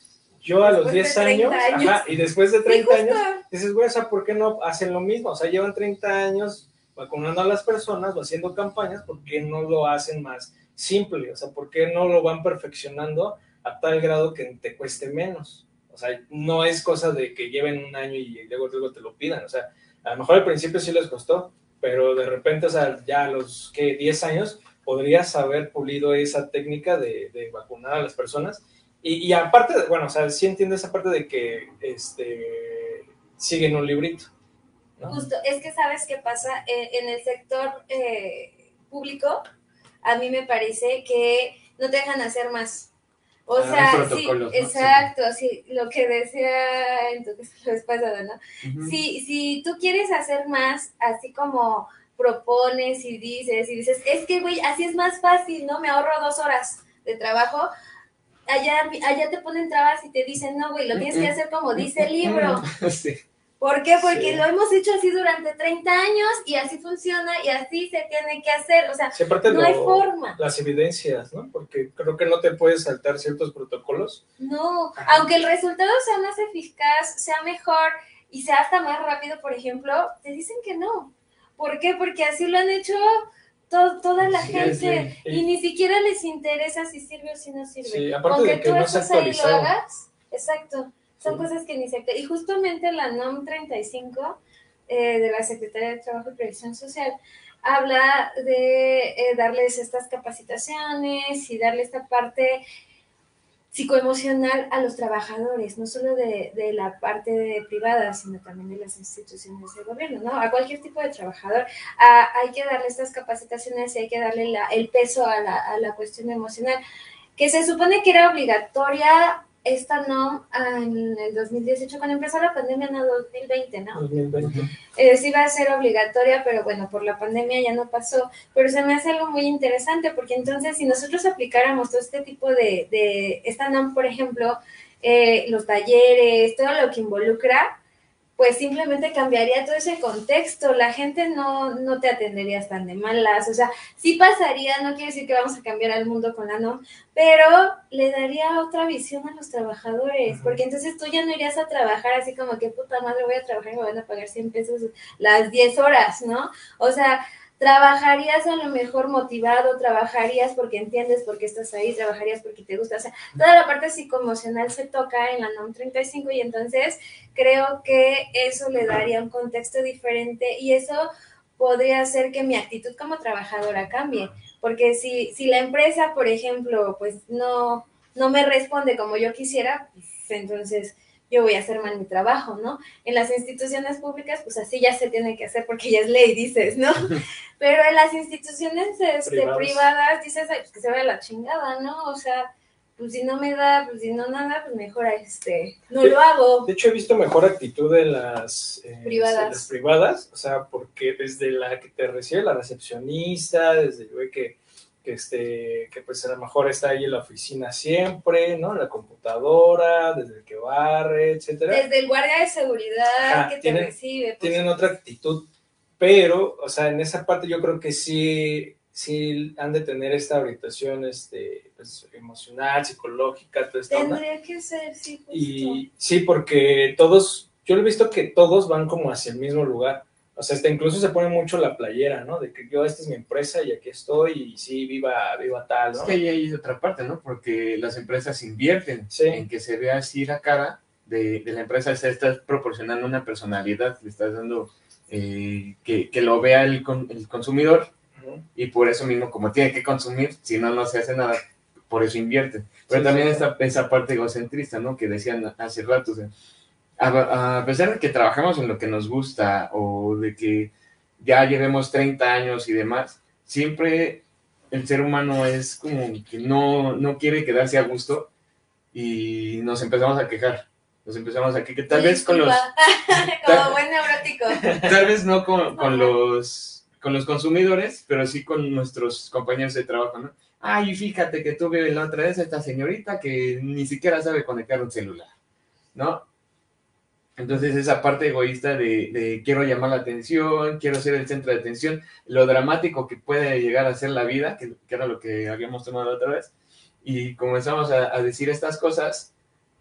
yo a los Después de 10 30 años, años. ajá, y después de Sí, 30 justo. años, dices, güey, o sea, ¿por qué no hacen lo mismo? O sea, llevan 30 años vacunando a las personas o haciendo campañas, ¿por qué no lo hacen más simple? O sea, ¿por qué no lo van perfeccionando a tal grado que te cueste menos? O sea, no es cosa de que lleven un año y luego, luego te lo pidan. O sea, a lo mejor al principio sí les costó, pero de repente, o sea, ya a los que 10 años podrías haber pulido esa técnica de, de vacunar a las personas. Y, y aparte, de- bueno, o sea, sí entiendo esa parte de que este, siguen un librito. ¿no? Justo, es que sabes qué pasa Eh, en el sector eh, público, a mí me parece que no te dejan hacer más. O Ah, sea, sí, exacto, sí, lo que decía entonces la vez pasada, ¿no? Ujú. Si, si tú quieres hacer más, así como propones y dices, y dices, es que, güey, así es más fácil, ¿no? Me ahorro dos horas de trabajo. Allá, allá te ponen trabas y te dicen, no, güey, lo tienes que hacer como dice el libro. Sí. ¿Por qué? Porque Sí. lo hemos hecho así durante 30 años y así funciona y así se tiene que hacer. O sea, Sí, no lo- hay forma. las evidencias, ¿no? Porque creo que no te puedes saltar ciertos protocolos. No, Ajá. aunque el resultado sea más eficaz, sea mejor y sea hasta más rápido, por ejemplo, te dicen que no. ¿Por qué? Porque así lo han hecho to- toda la Sí, gente y ni siquiera les interesa si sirve o si no sirve. Sí, aparte Con de que tú no estés ahí lo hagas, exacto. Son Sí. cosas que ni se... Y justamente la NOM 35 eh, de la Secretaría de Trabajo y Previsión Social habla de eh, darles estas capacitaciones y darle esta parte psicoemocional a los trabajadores, no solo de, de la parte privada, sino también de las instituciones de gobierno, ¿no? A cualquier tipo de trabajador hay que darle estas capacitaciones y hay que darle la- el peso a la, a la cuestión emocional, que se supone que era obligatoria esta no en el 2018 cuando empezó la pandemia, no 2020, ¿no? 2020. eh, sí va a ser obligatoria, pero bueno, por la pandemia ya no pasó. Pero se me hace algo muy interesante porque entonces si nosotros aplicáramos todo este tipo de, de esta NOM, por ejemplo, eh, los talleres, todo lo que involucra, pues simplemente cambiaría todo ese contexto. La gente no, no te atendería tan de malas. O sea, sí pasaría, no quiere decir que vamos a cambiar al mundo con la NOM, pero le daría otra visión a los trabajadores, porque entonces tú ya no irías a trabajar así como que puta madre voy a trabajar y me van a pagar 100 pesos las 10 horas, ¿no? O sea, trabajarías a lo mejor motivado, trabajarías porque entiendes por qué estás ahí, trabajarías porque te gusta, o sea, toda la parte psicoemocional se toca en la NOM 35 y entonces creo que eso le daría un contexto diferente y eso podría hacer que mi actitud como trabajadora cambie, porque si, si la empresa, por ejemplo, pues no, no me responde como yo quisiera, pues entonces yo voy a hacer mal mi trabajo, ¿no? En las instituciones públicas, pues así ya se tiene que hacer porque ya es ley, dices, ¿no? Pero en las instituciones este, Privadas. dices, Ay, pues que se vaya la chingada, ¿no? O sea, pues si no me da, pues si no nada, pues mejor este, no lo hago. De hecho, he visto mejor actitud en las, eh, Privadas. en las privadas, o sea, porque desde la que te recibe la recepcionista, desde el güey que, que, este, que pues a lo mejor está ahí en la oficina siempre, ¿no? La computadora, desde el que barre, etcétera. Desde el guardia de seguridad Ajá, que te tienen- recibe. por Tienen otra actitud, pero, o sea, en esa parte yo creo que sí, sí han de tener esta orientación este, pues, emocional, psicológica, toda esta onda. Tendría que ser, sí, justo. Y sí, porque todos, yo lo he visto que todos van como hacia el mismo lugar. O sea, hasta incluso se pone mucho la playera, ¿no? De que yo, esta es mi empresa y aquí estoy y sí, viva, viva tal, Es ¿no? que ahí hay otra parte, ¿no? Porque las empresas invierten Sí. en que se vea así la cara de, de la empresa, o sea, estás proporcionando una personalidad, le estás dando eh, que, que lo vea el, con- el consumidor y por eso mismo, como tiene que consumir, si no, no se hace nada, por eso invierte. Pero Sí, también sí. está esa parte egocentrista, ¿no? Que decían hace rato, o sea, a, a pesar de que trabajamos en lo que nos gusta o de que ya llevemos 30 años y demás, siempre el ser humano es como que no, no quiere quedarse a gusto y nos empezamos a quejar. Nos empezamos a quejar, tal vez con los. Como buen neurótico. tal vez no con, con los, con los consumidores, pero sí con nuestros compañeros de trabajo, ¿no? Ay, fíjate que tuve la otra vez a esta señorita que ni siquiera sabe conectar un celular, ¿no? Entonces esa parte egoísta de, de quiero llamar la atención, quiero ser el centro de atención, lo dramático que puede llegar a ser la vida, que, que era lo que habíamos tomado otra vez, y comenzamos a, a decir estas cosas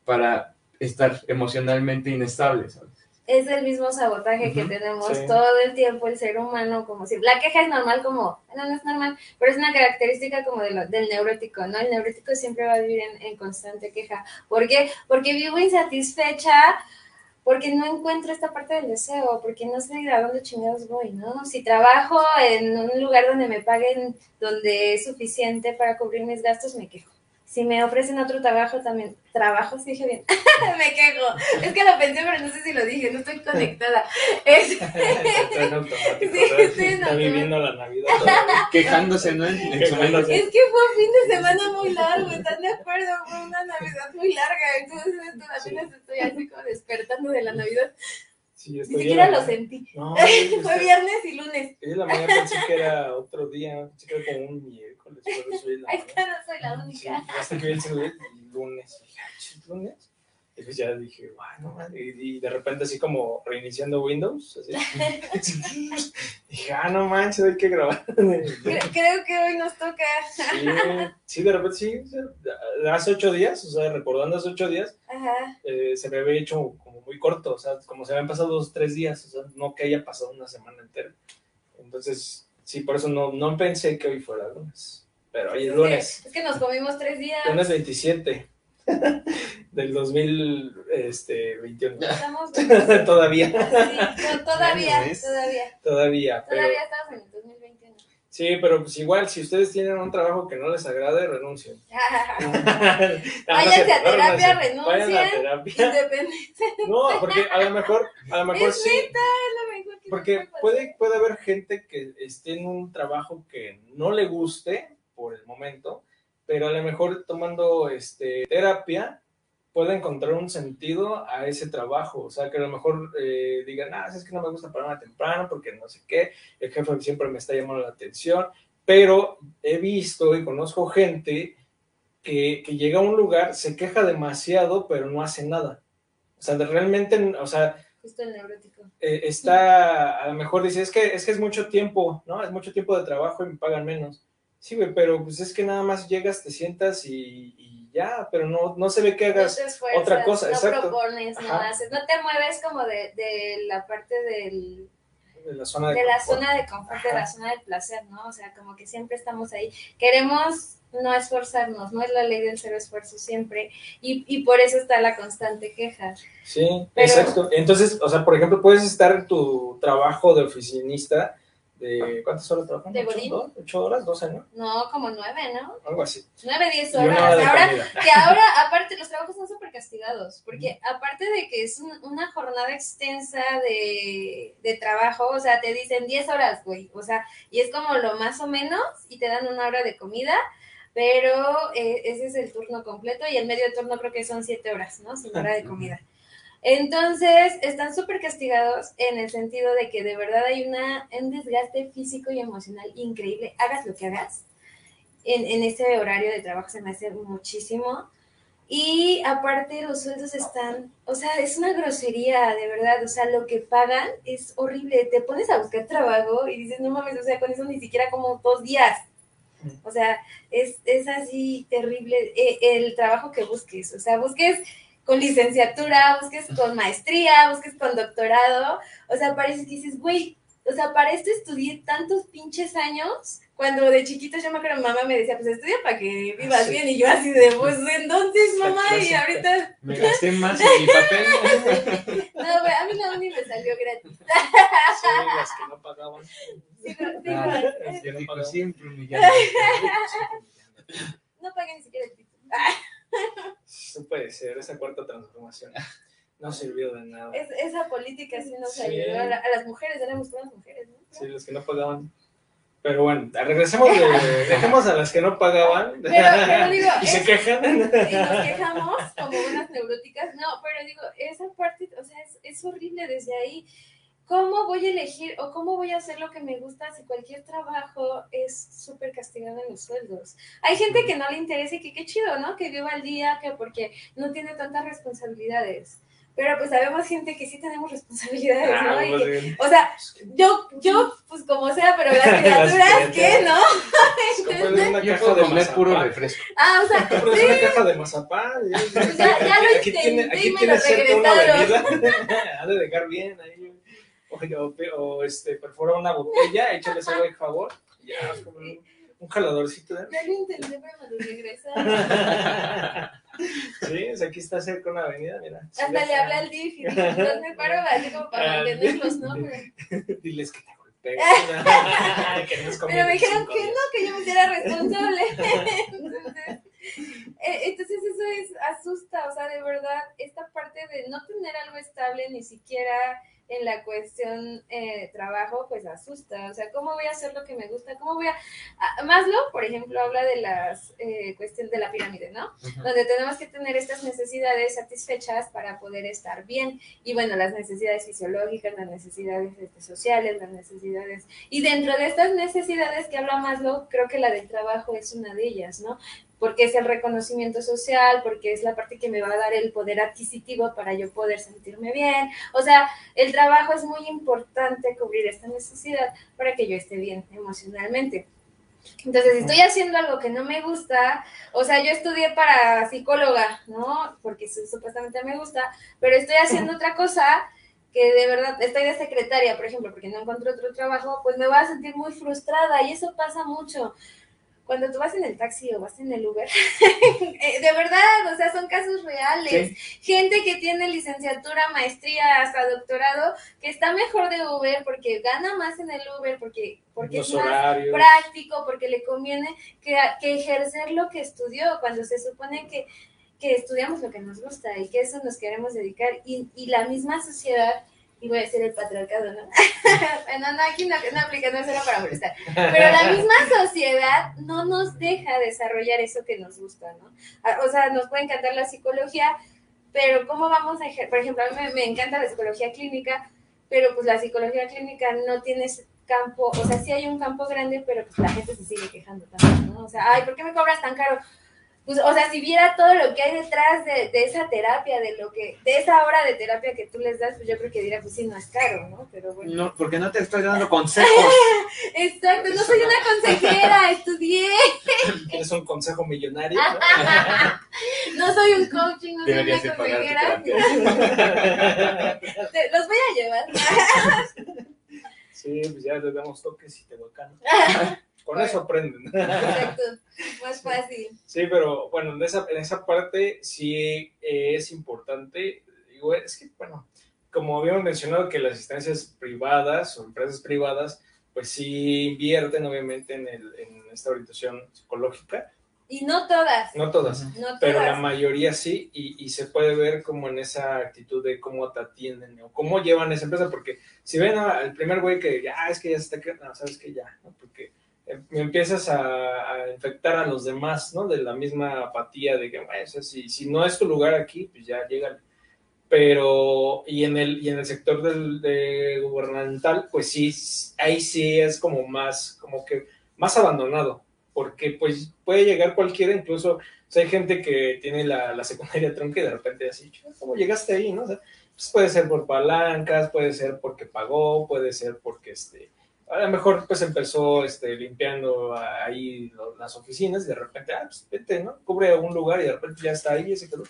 para estar emocionalmente inestables. ¿sabes? Es el mismo sabotaje que Ujú, tenemos sí. todo el tiempo el ser humano, como si la queja es normal, como no, no es normal, pero es una característica como de lo- del neurótico, ¿no? El neurótico siempre va a vivir en, en constante queja. ¿Por qué? Porque vivo insatisfecha, porque no encuentro esta parte del deseo, porque no sé a dónde chingados voy, ¿no? Si trabajo en un lugar donde me paguen, donde es suficiente para cubrir mis gastos, me quejo. Si me ofrecen otro trabajo, también, trabajo, sí dije bien, me quejo. Es que lo pensé, pero no sé si lo dije, no estoy conectada. Es- Está en automático, Sí, viviendo la Navidad. Quejándose, ¿no? Quejándose. Es que fue un fin de semana muy largo, ¿están de acuerdo? Fue una Navidad muy larga, entonces apenas estoy así como despertando de la Navidad. Sí, Ni siquiera lo sentí. No, Fue viernes y lunes. En la mañana pensé que era otro día, pensé que era como un miércoles, pero la mañana. está, no soy la Sí, única. hasta que vi el lunes. Dije, "Ah, chis, lunes. Y pues ya dije, bueno, madre", y, y de repente así como reiniciando Windows, así. dije, ah, no manches, hay que grabar. Cre- Creo que hoy nos toca. Sí, sí, de repente sí, hace ocho días, o sea, recordando hace ocho días, Ajá. eh, se me había hecho como muy corto, o sea, como se habían pasado dos, tres días, o sea, no que haya pasado una semana entera. Entonces, sí, por eso no, no pensé que hoy fuera lunes, pero hoy es lunes. Es que nos comimos tres días. Lunes 27 del 2021. Estamos todavía, Sí, no, todavía, todavía. todavía. Pero, Todavía estamos en el 2021. sí, pero pues igual, si ustedes tienen un trabajo que no les agrade, renuncien. No, no Váyanse a no terapia, renuncien. Vayan a terapia. Independencia No, porque a lo mejor, a lo mejor Es sí. es lo mejor que Porque puede, puede haber gente que esté en un trabajo que no le guste por el momento, pero a lo mejor tomando este, terapia puede encontrar un sentido a ese trabajo. O sea, que a lo mejor eh, digan, ah, es que no me gusta pararme temprano porque no sé qué, el jefe siempre me está llamando la atención, pero he visto y conozco gente que, que llega a un lugar, se queja demasiado, pero no hace nada. O sea, de realmente, o sea, el neurótico. eh, está, a lo mejor dice, es que, es que es mucho tiempo, ¿no? Es mucho tiempo de trabajo y me pagan menos. Sí, güey, pero pues es que nada más llegas, te sientas y, y ya, pero no, no se ve que hagas esfuerzas, otra cosa, no exacto. propones, no haces, no te mueves como de, de la parte del, de la zona de, de la confort. zona de confort, de la zona del placer, ¿no? O sea, como que siempre estamos ahí. Queremos no esforzarnos, no es la ley del cero esfuerzo siempre, y, y por eso está la constante queja. Sí, Pero- exacto. Entonces, o sea, por ejemplo, puedes estar en tu trabajo de oficinista de, ¿cuántas horas trabajas? ¿De ¿Ocho, dos? ¿Ocho horas? ¿Doce, no? No, como nueve, ¿no? Algo así. Nueve, diez horas. hora de Ahora, que ahora, aparte, los trabajos son súper castigados, porque aparte de que es un- una jornada extensa de, de trabajo, o sea, te dicen 10 horas, güey, o sea, y es como lo más o menos, y te dan una hora de comida, pero eh, ese es el turno completo, y el medio turno creo que son 7 horas, ¿no? Sin hora de comida. Entonces, están súper castigados en el sentido de que de verdad hay una, un desgaste físico y emocional increíble, hagas lo que hagas. en, en este horario de trabajo se me hace muchísimo. Y aparte los sueldos están, o sea, es una grosería, de verdad, o sea, lo que pagan es horrible. Te pones a buscar trabajo y dices, no mames, o sea, con eso ni siquiera como dos días. O sea, es, es así terrible eh, el trabajo que busques. O sea, busques con licenciatura, busques con maestría, busques con doctorado. O sea, parece que dices, güey, o sea, para esto estudié tantos pinches años. Cuando de chiquito yo me acuerdo, mamá me decía, pues estudia para que vivas Sí. bien. Y yo así de, pues entonces, mamá, y ahorita, Me gasté más en mi papel. no, güey, a mí la uni me salió gratis. Sí, las que no pagaban. Sí, no, sí, Ah, no, siempre humillando. no pagué ni siquiera el título. No puede ser, esa cuarta transformación no sirvió de nada. Es- esa política sí nos Sí. ayudó a, la- a las mujeres, éramos todas mujeres, ¿no? Sí, los que no pagaban. Pero bueno, regresemos de. Dejemos a las que no pagaban. Pero, pero digo, y se es- quejan. y nos quejamos como unas neuróticas. No, pero digo, esa parte, o sea, es, es horrible desde ahí. ¿Cómo voy a elegir o cómo voy a hacer lo que me gusta si cualquier trabajo es súper castigado en los sueldos? Hay gente que no le interesa y que qué chido, ¿no? Que viva al día, que porque no tiene tantas responsabilidades. Pero pues sabemos gente que sí tenemos responsabilidades, ¿no? Ah, Y pues, que- o sea, yo, yo, pues como sea, pero las criaturas, ¿qué, no? Compré una caja de comer puro refresco. Ah, o sea, Compras una caja de mazapán. Pues ya- ya lo aquí tiene, intenté aquí y me lo regresaron. Ha de dejar bien ahí. O, o, este, perfora una botella, échale agua y favor. Ya, es como un, un jaladorcito. ya lo intenté, pero me. Sí, o sea, aquí está cerca una avenida, mira. Hasta le hablé al DIF y dije, pues me paro así como para Ah, mantenerlos, ¿no? Pero, Diles que te golpeen. no pero me dijeron que no, que yo me hiciera responsable. Entonces, entonces eso es, asusta, o sea, de verdad, esta parte de no tener algo estable ni siquiera en la cuestión eh, trabajo, pues asusta. O sea, ¿cómo voy a hacer lo que me gusta? ¿Cómo voy a...? a- Maslow, por ejemplo, habla de las eh, cuestiones de la pirámide, ¿no? donde tenemos que tener estas necesidades satisfechas para poder estar bien. Y bueno, las necesidades fisiológicas, las necesidades este, sociales, las necesidades... Y dentro de estas necesidades que habla Maslow, creo que la del trabajo es una de ellas, ¿no? Porque es el reconocimiento social, porque es la parte que me va a dar el poder adquisitivo para yo poder sentirme bien. O sea, el trabajo es muy importante cubrir esta necesidad para que yo esté bien emocionalmente. Entonces, si estoy haciendo algo que no me gusta, o sea, yo estudié para psicóloga, ¿no? Porque su- supuestamente me gusta, pero estoy haciendo otra cosa que de verdad estoy de secretaria, por ejemplo, porque no encontré otro trabajo, pues me voy a sentir muy frustrada y eso pasa mucho. Cuando tú vas en el taxi o vas en el Uber, eh, de verdad, o sea, son casos reales. Gente que tiene licenciatura, maestría, hasta doctorado, que está mejor de Uber porque gana más en el Uber, porque, porque Los es más horarios. práctico, porque le conviene que, que ejercer lo que estudió, cuando se supone que, que estudiamos lo que nos gusta y que eso nos queremos dedicar. Y, y la misma sociedad, y voy a decir el patriarcado, ¿no? bueno, no, aquí no, no aplica, no es solo para molestar. Pero la misma sociedad no nos deja desarrollar eso que nos gusta, ¿no? Ah, O sea, nos puede encantar la psicología, pero ¿cómo vamos a ejercer? Por ejemplo, a mí me, encanta la psicología clínica, pero pues la psicología clínica no tiene campo, o sea, sí hay un campo grande, pero pues la gente se sigue quejando también, ¿no? O sea, ay, ¿por qué me cobras tan caro? Pues, o sea, si viera todo lo que hay detrás de, de esa terapia, de lo que, de esa hora de terapia que tú les das, pues yo creo que diría, pues sí, no es caro, ¿no? Pero bueno. No, porque no te estoy dando consejos. Exacto, no soy una consejera, estudié, ¿Quieres un consejo millonario? no soy un coaching, no soy Deberías una consejera. Te- Los voy a llevar. sí, pues ya le damos toques y te tocan. Con eso aprenden. Exacto, más fácil. Sí, pero bueno, en esa, en esa parte sí eh, es importante. Digo, es que, bueno, como habíamos mencionado que las instancias privadas o empresas privadas, pues sí invierten obviamente en, el, en esta orientación psicológica. Y no todas, No todas, no todas. pero la mayoría sí, y, y se puede ver como en esa actitud de cómo te atienden o cómo llevan esa empresa, porque si ven a- al primer güey que ya es que ya se está quedando, no, sabes que ya, ¿no? porque empiezas a, a infectar a los demás, ¿no? De la misma apatía de que, bueno, o sea, si, si no es tu lugar aquí, pues ya llega. Pero, y en el, y en el sector del, de gubernamental, pues sí, ahí sí es como más, como que más abandonado. porque pues puede llegar cualquiera, incluso o sea, hay gente que tiene la, la secundaria trunca y de repente así, ¿cómo llegaste ahí? ¿no? O sea, pues puede ser por palancas, puede ser porque pagó, puede ser porque este, a lo mejor pues empezó este, limpiando ahí las oficinas y de repente, ah, pues vete, ¿no? Cubre un lugar y de repente ya está ahí y se quedó.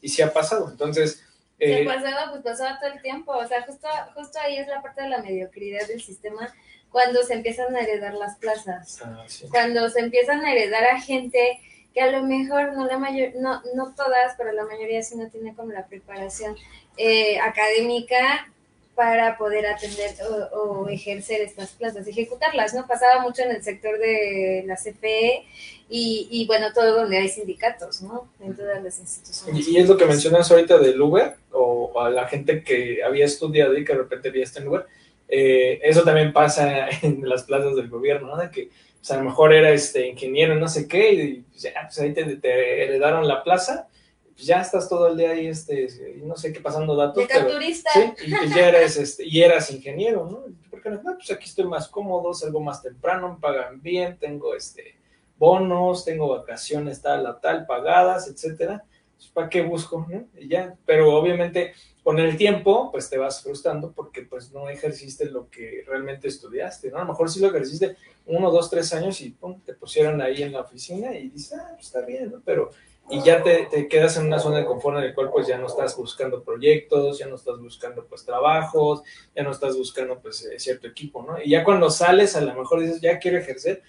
Y sí ha pasado. Entonces... Eh, pasaba, pues pasaba todo el tiempo. O sea, justo, justo ahí es la parte de la mediocridad del sistema cuando se empiezan a heredar las plazas. Ah, cuando se empiezan a heredar a gente que a lo mejor no la mayor, no, no todas, pero la mayoría sí no tiene como la preparación eh, académica para poder atender o, ejercer estas plazas, ejecutarlas, ¿no? Pasaba mucho en el sector de la CFE y, bueno, todo donde hay sindicatos, ¿no? En todas las instituciones. Y, es lo que mencionas ahorita del Uber o a la gente que había estudiado y que de repente había este Uber, eh, eso también pasa en las plazas del gobierno, ¿no? De que pues, a lo mejor era este ingeniero, no sé qué, y pues, ya, pues ahí te heredaron la plaza pues ya estás todo el día ahí, este, no sé qué, pasando datos. Pero, sí, y ya eres, este, y eras ingeniero, ¿no? Porque no, pues aquí estoy más cómodo, salgo más temprano, me pagan bien, tengo este bonos, tengo vacaciones tal a tal pagadas, etcétera. Pues, ¿Para qué busco? ¿no? Y ya, pero obviamente con el tiempo, pues te vas frustrando porque pues no ejerciste lo que realmente estudiaste, ¿no? A lo mejor sí lo ejerciste uno, dos, tres años y pum, te pusieron ahí en la oficina y dices, ah, pues está bien, ¿no? Pero y ya te, quedas en una zona de confort en el cual pues ya no estás buscando proyectos, ya no estás buscando pues trabajos, ya no estás buscando pues eh, cierto equipo, ¿no? Y ya cuando sales a lo mejor dices, ya quiero ejercer,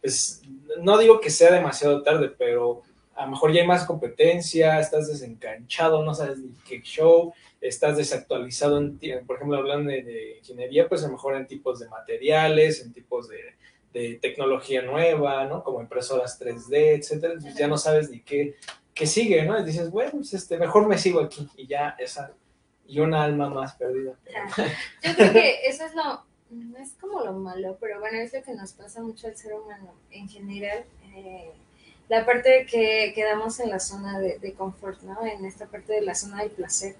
pues no digo que sea demasiado tarde, pero a lo mejor ya hay más competencia, estás desencanchado, no sabes ni qué show, estás desactualizado, en, por ejemplo, hablando de, de ingeniería, pues a lo mejor en tipos de materiales, en tipos de de tecnología nueva, ¿no? Como impresoras 3D, etcétera, ya no sabes ni qué, qué sigue, ¿no? Y dices, bueno, pues este, mejor me sigo aquí y ya esa, y una alma más perdida. Yo creo que eso es lo, no es como lo malo, pero bueno, es lo que nos pasa mucho al ser humano en general. Eh, la parte de que quedamos en la zona de, de, confort, ¿no? En esta parte de la zona del placer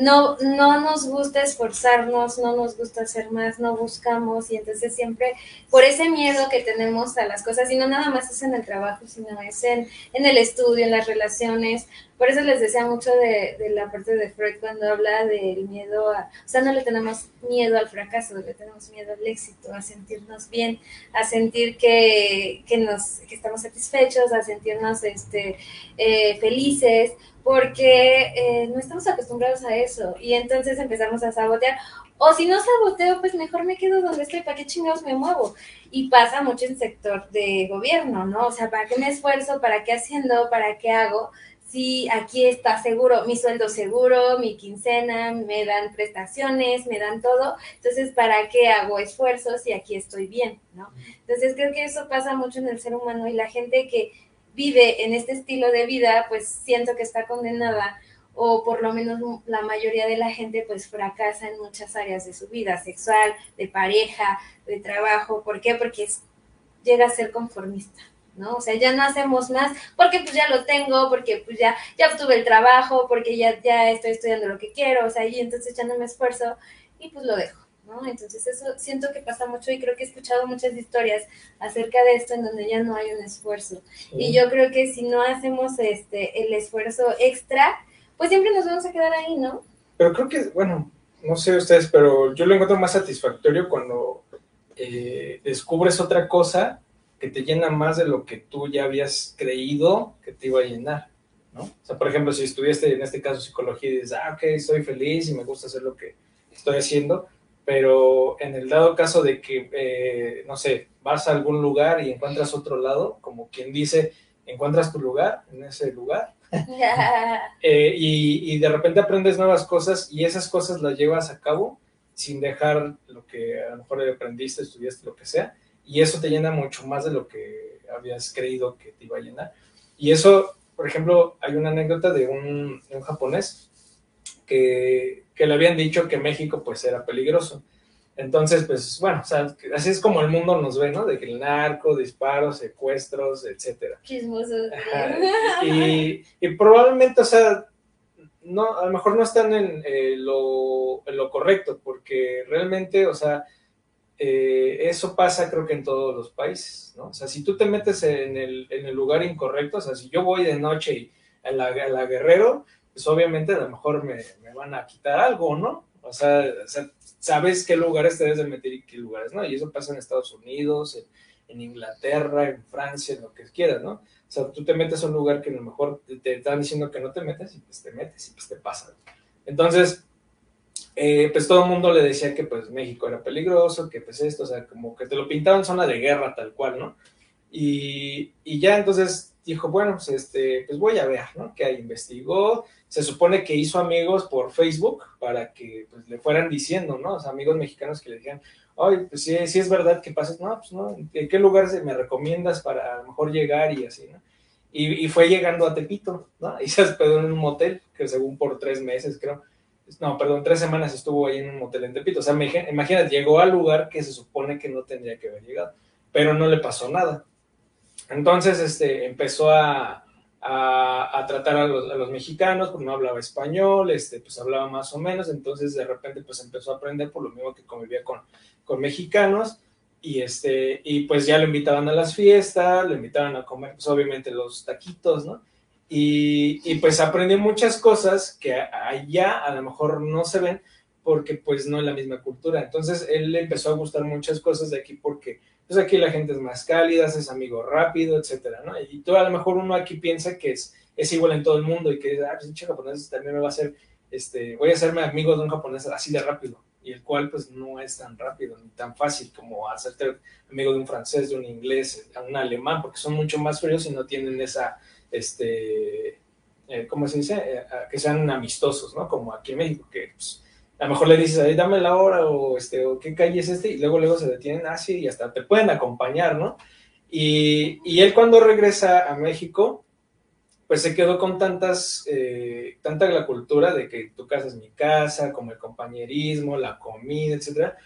no, no nos gusta esforzarnos, no nos gusta hacer más, no buscamos y entonces siempre por ese miedo que tenemos a las cosas, y no nada más es en el trabajo, sino es en, en el estudio, en las relaciones, por eso les decía mucho de, la parte de Freud cuando habla del miedo a, o sea, no le tenemos miedo al fracaso, le tenemos miedo al éxito, a sentirnos bien, a sentir que, que nos, que estamos satisfechos, a sentirnos este, eh, felices, porque eh, no estamos acostumbrados a eso y entonces empezamos a sabotear. O si no saboteo, pues mejor me quedo donde estoy, ¿para qué chingados me muevo? Y pasa mucho en sector de gobierno, ¿no? O sea, ¿para qué me esfuerzo? ¿Para qué haciendo? ¿Para qué hago? Si aquí está seguro, mi sueldo seguro, mi quincena, me dan prestaciones, me dan todo, entonces, ¿para qué hago esfuerzos si aquí estoy bien, ¿no? Entonces, creo que eso pasa mucho en el ser humano y la gente que vive en este estilo de vida, pues siento que está condenada o por lo menos la mayoría de la gente pues fracasa en muchas áreas de su vida, sexual, de pareja, de trabajo. ¿Por qué? Porque llega a ser conformista, ¿no? O sea, ya no hacemos más porque pues ya lo tengo, porque pues ya, ya obtuve el trabajo, porque ya, ya estoy estudiando lo que quiero, o sea, y entonces ya no me esfuerzo y pues lo dejo. ¿No? Entonces eso siento que pasa mucho y creo que he escuchado muchas historias acerca de esto en donde ya no hay un esfuerzo. Y yo creo que si no hacemos este el esfuerzo extra, pues siempre nos vamos a quedar ahí, ¿no? Pero creo que, bueno, no sé ustedes, pero yo lo encuentro más satisfactorio cuando eh, descubres otra cosa que te llena más de lo que tú ya habías creído que te iba a llenar. ¿no? O sea, por ejemplo, si estudiaste en este caso psicología y dices, ah, ok, estoy feliz y me gusta hacer lo que estoy haciendo, pero en el dado caso de que, eh, no sé, vas a algún lugar y encuentras otro lado, como quien dice, encuentras tu lugar en ese lugar, eh, y, y, de repente aprendes nuevas cosas y esas cosas las llevas a cabo sin dejar lo que a lo mejor aprendiste, estudiaste, lo que sea, y eso te llena mucho más de lo que habías creído que te iba a llenar. Y eso, por ejemplo, hay una anécdota de un, de un japonés que que le habían dicho que México pues era peligroso. Entonces, pues bueno, o sea, así es como el mundo nos ve, ¿no? De que el narco, disparos, secuestros, etcétera. Chismosos. Y, y, probablemente, o sea, no, a lo mejor no están en, eh, lo, en, lo, correcto, porque realmente, o sea, eh, eso pasa creo que en todos los países, ¿no? O sea, si tú te metes en el, en el lugar incorrecto, o sea, si yo voy de noche y a la, a la Guerrero, pues obviamente a lo mejor me, me van a quitar algo, ¿no? O sea, o sea, sabes qué lugares te debes de meter y qué lugares no. Y eso pasa en Estados Unidos, en, en Inglaterra, en Francia, en lo que quieras, ¿no? O sea, tú te metes a un lugar que a lo mejor te, te están diciendo que no te metes y pues te metes y pues te pasa. Entonces, eh, pues todo el mundo le decía que pues México era peligroso, que pues esto, o sea, como que te lo pintaban zona de guerra tal cual, ¿no? Y, y ya entonces dijo, bueno, pues, este, pues voy a ver, ¿no? Que ahí investigó, se supone que hizo amigos por Facebook para que pues, le fueran diciendo, ¿no? O sea, amigos mexicanos que le dijeran, ay, pues sí, sí es verdad que pasas, no, pues no, ¿en qué lugar me recomiendas para a lo mejor llegar y así, ¿no? Y, fue llegando a Tepito, ¿no? Y se hospedó en un motel, que según por tres meses, creo. No, perdón, tres semanas estuvo ahí en un motel en Tepito. O sea, imagínate, llegó al lugar que se supone que no tendría que haber llegado, pero no le pasó nada. Entonces, este, empezó a, a, tratar a los, a los, mexicanos, porque no hablaba español, este, pues hablaba más o menos, entonces de repente pues empezó a aprender por lo mismo que convivía con, con mexicanos, y, este, y pues ya lo invitaban a las fiestas, lo invitaban a comer, pues obviamente los taquitos, ¿no? Y, y pues aprendió muchas cosas que allá a lo mejor no se ven, porque pues no es la misma cultura. Entonces él le empezó a gustar muchas cosas de aquí porque pues aquí la gente es más cálida, es amigo rápido, etcétera, ¿no? Y tú a lo mejor uno aquí piensa que es, es igual en todo el mundo y que, ah, pues un japonés también me va a hacer, este, voy a hacerme amigo de un japonés así de rápido, y el cual pues no es tan rápido ni tan fácil como hacerte amigo de un francés, de un inglés, de un alemán, porque son mucho más fríos y no tienen esa, este, eh, ¿cómo se dice? Eh, que sean amistosos, ¿no? Como aquí en México, que pues, a lo mejor le dices, ahí dame la hora o, este, o qué calle es este, y luego luego se detienen así y hasta te pueden acompañar, ¿no? Y, y, él cuando regresa a México, pues se quedó con tantas, eh, tanta la cultura de que tu casa es mi casa, como el compañerismo, la comida, etcétera,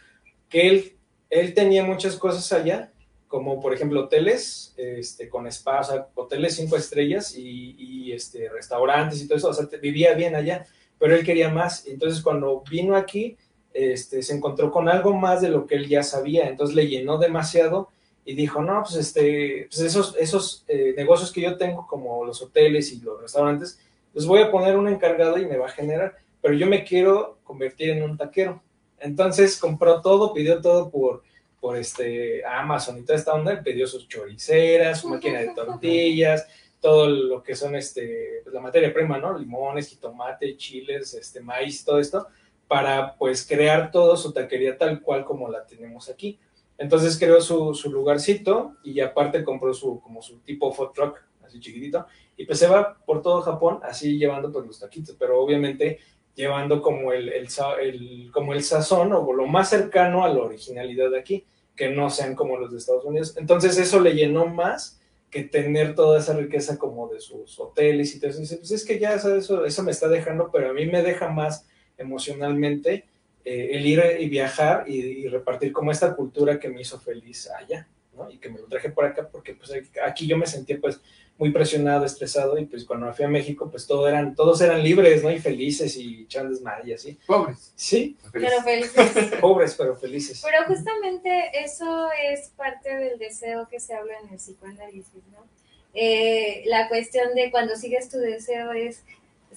que él, él tenía muchas cosas allá, como por ejemplo hoteles este, con spa, o sea, hoteles cinco estrellas y, y este, restaurantes y todo eso, o sea, te, vivía bien allá pero él quería más. Entonces cuando vino aquí, este, se encontró con algo más de lo que él ya sabía, entonces le llenó demasiado y dijo, no, pues, este, pues esos, esos eh, negocios que yo tengo, como los hoteles y los restaurantes, los voy a poner un encargado y me va a generar, pero yo me quiero convertir en un taquero. Entonces compró todo, pidió todo por, por este Amazon y toda esta onda, pidió sus choriceras, su máquina de tortillas, todo lo que son este, pues la materia prima, ¿no? Limones, jitomate, chiles, este, maíz, todo esto, para pues crear todo su taquería tal cual como la tenemos aquí. Entonces creó su, su lugarcito y aparte compró su, como su tipo food truck, así chiquitito, y pues se va por todo Japón así llevando pues los taquitos, pero obviamente llevando como el, el, el, como el sazón o lo más cercano a la originalidad de aquí, que no sean como los de Estados Unidos. Entonces eso le llenó más que tener toda esa riqueza como de sus hoteles y todo eso. Pues es que ya eso, eso me está dejando, pero a mí me deja más emocionalmente eh, el ir y viajar y, y, repartir como esta cultura que me hizo feliz allá, ¿no? Y que me lo traje por acá porque pues aquí yo me sentía pues muy presionado, estresado y pues cuando me fui a México pues todo eran, todos eran libres, ¿no? Y felices y echan y así. Pobres. Sí. Pero felices. Pobres, pero felices. Pero justamente eso es parte del deseo que se habla en el psicoanálisis, ¿no? Eh, la cuestión de cuando sigues tu deseo es,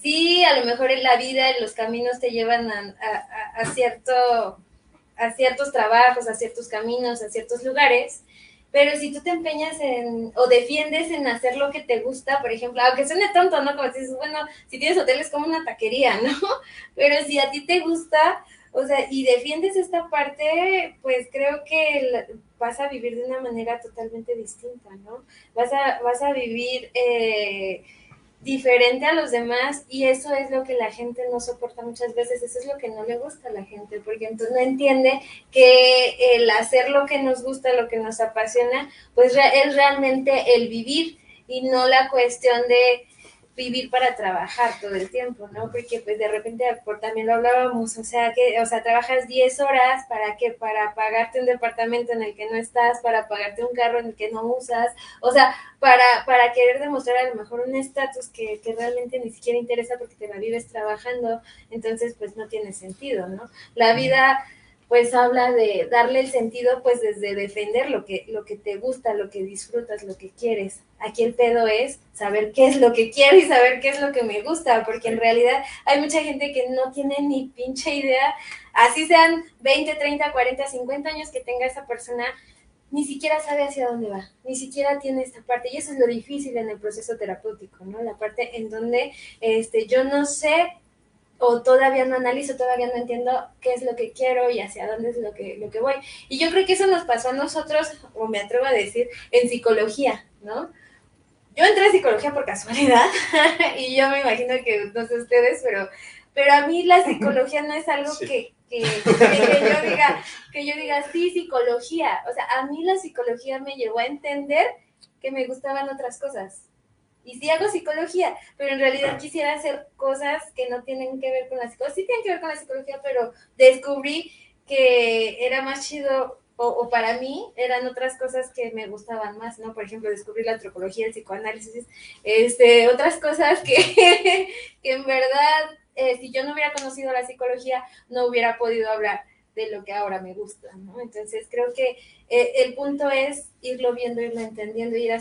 sí, a lo mejor en la vida, en los caminos te llevan a, a, a cierto, a ciertos trabajos, a ciertos caminos, a ciertos lugares, pero si tú te empeñas en, o defiendes en hacer lo que te gusta, por ejemplo, aunque suene tonto, ¿no? Como si dices, bueno, si tienes hotel es como una taquería, ¿no? Pero si a ti te gusta, o sea, y defiendes esta parte, pues creo que vas a vivir de una manera totalmente distinta, ¿no? Vas a, vas a vivir... Eh, diferente a los demás y eso es lo que la gente no soporta muchas veces, eso es lo que no le gusta a la gente, porque entonces no entiende que el hacer lo que nos gusta, lo que nos apasiona, pues es realmente el vivir y no la cuestión de vivir para trabajar todo el tiempo, ¿no? Porque pues de repente por, también lo hablábamos, o sea, que o sea, trabajas 10 horas para qué? Para pagarte un departamento en el que no estás, para pagarte un carro en el que no usas, o sea, para para querer demostrar a lo mejor un estatus que, que realmente ni siquiera interesa porque te la vives trabajando, entonces pues no tiene sentido, ¿no? La vida pues habla de darle el sentido, pues desde defender lo que, lo que te gusta, lo que disfrutas, lo que quieres. Aquí el pedo es saber qué es lo que quiero y saber qué es lo que me gusta, porque en realidad hay mucha gente que no tiene ni pinche idea, así sean 20, 30, 40, 50 años que tenga esa persona, ni siquiera sabe hacia dónde va, ni siquiera tiene esta parte, y eso es lo difícil en el proceso terapéutico, ¿no? La parte en donde este, yo no sé o todavía no analizo, todavía no entiendo qué es lo que quiero y hacia dónde es lo que, lo que voy. Y yo creo que eso nos pasó a nosotros, o me atrevo a decir, en psicología, ¿no? Yo entré a psicología por casualidad y yo me imagino que no sé ustedes, pero, pero a mí la psicología no es algo que, que, yo diga, que yo diga, sí, psicología. O sea, a mí la psicología me llevó a entender que me gustaban otras cosas y sí hago psicología, pero en realidad quisiera hacer cosas que no tienen que ver con la psicología. Sí tienen que ver con la psicología, pero descubrí que era más chido, o, para mí eran otras cosas que me gustaban más, ¿no? Por ejemplo, descubrir la antropología, el psicoanálisis, este, otras cosas que, que en verdad, eh, si yo no hubiera conocido la psicología, no hubiera podido hablar de lo que ahora me gusta, ¿no? Entonces creo que eh, el punto es irlo viendo, irlo entendiendo, ir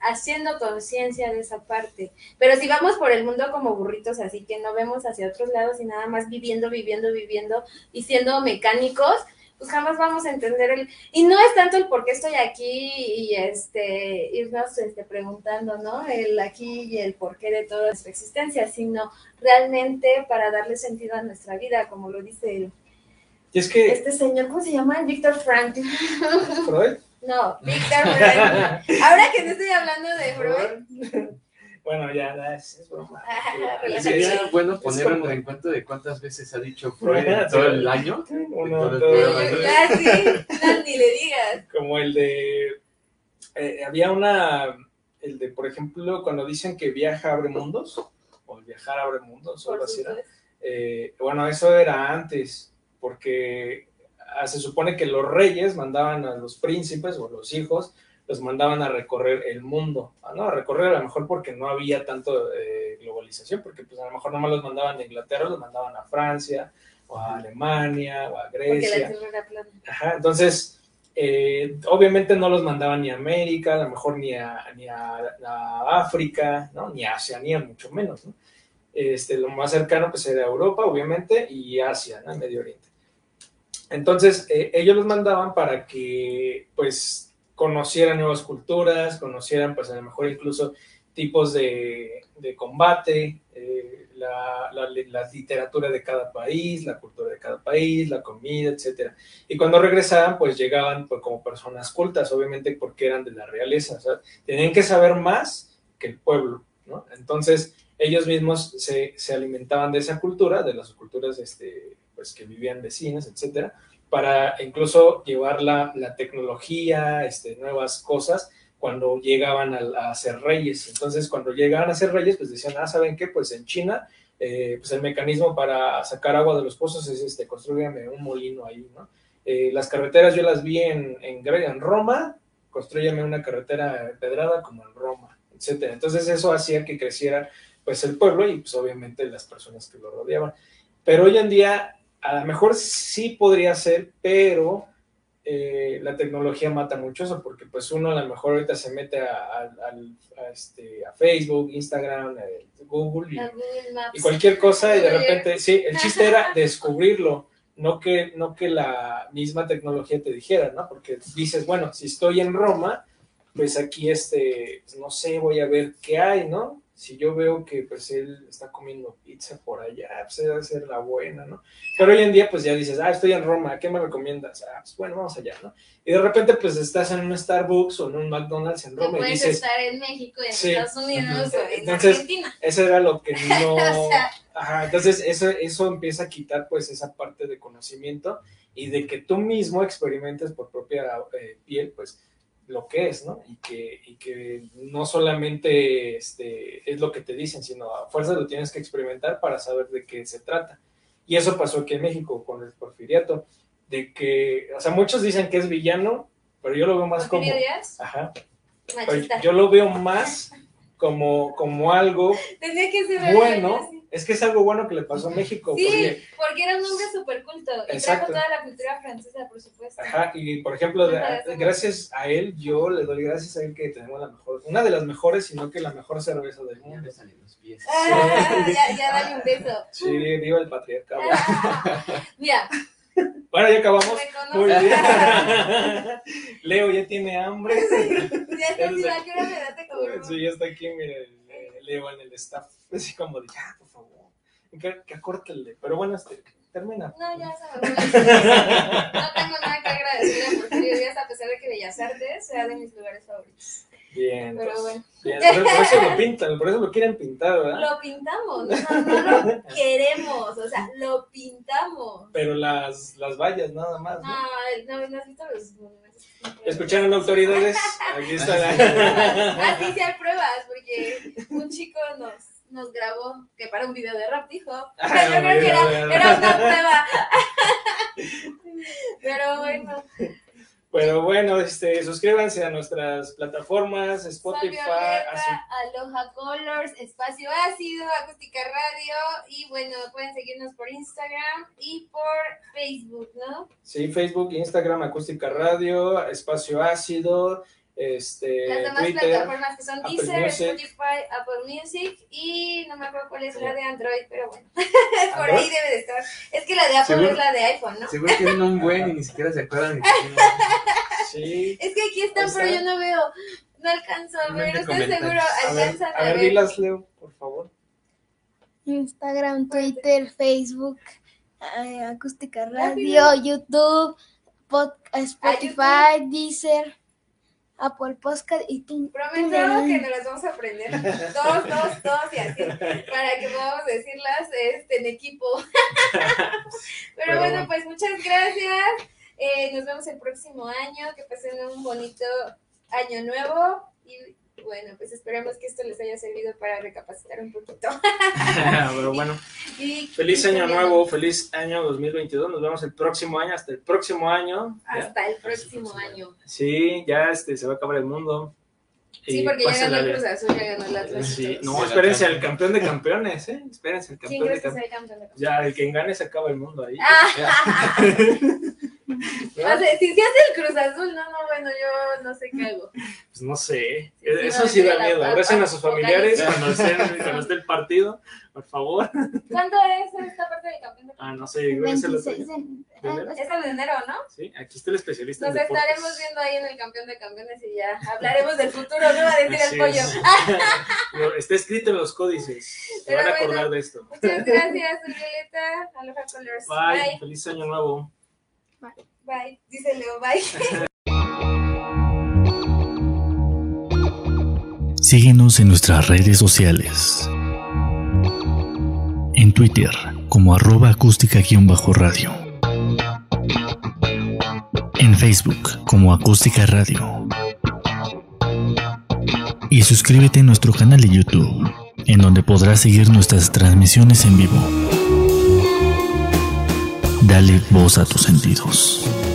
haciendo conciencia de esa parte. Pero si vamos por el mundo como burritos, así que no vemos hacia otros lados y nada más viviendo, viviendo, viviendo y siendo mecánicos, pues jamás vamos a entender el... Y no es tanto el por qué estoy aquí y este, irnos este, preguntando, ¿no? El aquí y el por qué de toda nuestra existencia, sino realmente para darle sentido a nuestra vida, como lo dice el y es que... Este señor, ¿cómo se llama? Víctor Frank. ¿Freud? No, Víctor Frank. Ahora que no estoy hablando de Freud. Bueno, ya, es, broma. Sería bueno ponerlo en cuenta de cuántas veces ha dicho Freud en todo el año. Uno, todo Casi, ni le digas. Como el de... Eh, había una... El de, por ejemplo, cuando dicen que viaja abre mundos, o viajar abre mundos, o algo así era. Eh, bueno, eso era antes porque ah, se supone que los reyes mandaban a los príncipes o los hijos, los mandaban a recorrer el mundo, ¿no? A recorrer a lo mejor porque no había tanto eh, globalización, porque pues a lo mejor no los mandaban a Inglaterra, los mandaban a Francia, o a Alemania, o a Grecia. Ajá, entonces, eh, obviamente no los mandaban ni a América, a lo mejor ni a, ni a, África, ¿no? Ni a Oceanía, mucho menos, ¿no? Este, lo más cercano pues era Europa, obviamente, y Asia, ¿no? Medio Oriente. Entonces, eh, ellos los mandaban para que, pues, conocieran nuevas culturas, conocieran, pues, a lo mejor incluso tipos de, combate, eh, la, literatura de cada país, la cultura de cada país, la comida, etc. Y cuando regresaban, pues, llegaban pues, como personas cultas, obviamente porque eran de la realeza, o sea, tenían que saber más que el pueblo, ¿no? Entonces, ellos mismos se, se alimentaban de esa cultura, de las culturas, este, pues, que vivían vecinas, etcétera, para incluso llevar la, la tecnología, este, nuevas cosas, cuando llegaban a, ser reyes. Entonces, cuando llegaban a ser reyes, pues decían, ah, ¿saben qué? Pues en China, eh, pues el mecanismo para sacar agua de los pozos es, este, construyanme un molino ahí, ¿no? Eh, las carreteras yo las vi en, en, en Roma, construyame una carretera pedrada como en Roma, etcétera. Entonces, eso hacía que creciera, pues, el pueblo y, pues, obviamente, las personas que lo rodeaban. Pero hoy en día, a lo mejor sí podría ser, pero eh, la tecnología mata mucho eso, porque pues uno a lo mejor ahorita se mete a, este, Facebook, Instagram, eh, Google y, cualquier cosa y de repente, sí, el chiste era descubrirlo, no que, no que la misma tecnología te dijera, ¿no? Porque dices, bueno, si estoy en Roma, pues aquí, este, pues, no sé, voy a ver qué hay, ¿no? Si yo veo que pues él está comiendo pizza por allá, pues debe ser la buena, ¿no? Pero hoy en día pues ya dices, ah, estoy en Roma, ¿qué me recomiendas? Ah, pues bueno, vamos allá, ¿no? Y de repente pues estás en un Starbucks o en un McDonald's en Roma y dices... estar en México, en Estados Unidos o en entonces, Argentina. Eso era lo que no... Ajá, entonces eso, eso empieza a quitar pues esa parte de conocimiento y de que tú mismo experimentes por propia eh, piel, pues lo que es, ¿no? Y que, y que no solamente este, es lo que te dicen, sino a fuerza lo tienes que experimentar para saber de qué se trata. Y eso pasó aquí en México con el porfiriato, de que, o sea, muchos dicen que es villano, pero yo lo veo más como... Ajá. Yo lo veo más como, como algo que bueno Es que es algo bueno que le pasó a México. Sí, porque- porque era un hombre súper culto y Exacto. trajo toda la cultura francesa, por supuesto. Ajá, y por ejemplo, de- gracias a él, yo le doy gracias a él que tenemos la mejor, una de las mejores, sino que la mejor cerveza del Ya mundo. me salen los pies. Ah, ya, ya dale un beso. Sí, viva el patriarcado. Ah, Mira, Bueno, ya acabamos. me Muy bien. Leo ya tiene hambre. Ya está, mira, ¿a qué hora me? Sí, ya está aquí, mira, el- Leo en el staff. Así como de, ya. Que, que acórtale. Pero bueno, este, termina. No, ya se fue. No tengo nada que agradecerle a Porfirio Díaz, a pesar de que Bellas Artes sea de mis lugares favoritos. Bien. Pero pues, bueno. bien. Por, por eso lo pintan, por eso lo quieren pintar, ¿verdad? Lo pintamos, no, no lo queremos, o sea, lo pintamos. Pero las, las vallas nada más, ¿no? No, no, no has visto los monumentos. ¿Escucharon autoridades? Aquí está la... Ah, sí, sí hay pruebas, porque un chico nos, nos grabó, que para un video de rap dijo. O sea, yo creo que era, era una prueba. Pero bueno, Pero bueno, este, suscríbanse a nuestras plataformas, Spotify, Violeta, Aloha Colors, Espacio Ácido, Acústica Radio y bueno, pueden seguirnos por Instagram y por Facebook, ¿no? sí, Facebook, Instagram, Acústica Radio, Espacio Ácido, este, Las demás Twitter. plataformas que son Apple Deezer, Music. Spotify, Apple Music y no me acuerdo cuál es la de Android, pero bueno, por ahí debe de estar. Es que la de Apple ¿Seguro? es la de iPhone, ¿no? Seguro tienen un buen y ni siquiera se acuerdan que. Sí. Es que aquí están, pero yo no veo, no alcanzo a ver, ¿ustedes seguro. A ver, alcanzan a ver, dilas, Leo, por favor. Instagram, Twitter, Facebook, eh, Acústica Rápido. Radio, YouTube, pod- Spotify, Deezer, Apple Podcast y tú. Prometo que nos las vamos a aprender. Todos, todos, todos y así. Para que podamos decirlas este, en equipo. Pero, Pero bueno, bueno. pues muchas gracias. Eh, nos vemos el próximo año. Que pasen un bonito año nuevo. Y bueno, pues esperemos que esto les haya servido para recapacitar un poquito. Pero bueno, Y, feliz año nuevo, feliz año 2022. Nos vemos el próximo año, hasta el próximo año. Ya. Hasta el próximo año. Sí, ya este, se va a acabar el mundo. Sí, porque ya ganó el. Cruz Azul, ya ganó el Atlas. Sí, no, espérense al campeón de campeones, ¿eh? Espérense al ¿Quién campeón de que campeones. sea el campeón de Ya, el que gane se acaba el mundo ahí. Ah. ¿No? O sea, si se hace el Cruz Azul, no, no, bueno, yo no sé qué hago. Pues no sé. Sí, Eso no, sí da miedo. Abracen a sus familiares cuando, estén, cuando esté el partido, por favor. ¿Cuándo es esta parte del campeón de Ah, no sé, creo que es el otro 26 año. de-. Es el de enero, ¿no? Sí, aquí está el especialista Nos en estaremos viendo ahí en el campeón de campeones y ya hablaremos del futuro, no va a decir Así el pollo. es. Lo- Está escrito en los códices. Se van a bueno. acordar de esto. Muchas gracias, Violeta. Aloha Colors. Bye. Feliz año nuevo. Bye. Dice Leo, bye. Síguenos en nuestras redes sociales. En Twitter como arroba acústica-radio. En Facebook como acústica radio. Y suscríbete a nuestro canal de YouTube, en donde podrás seguir nuestras transmisiones en vivo. Dale voz a tus sentidos.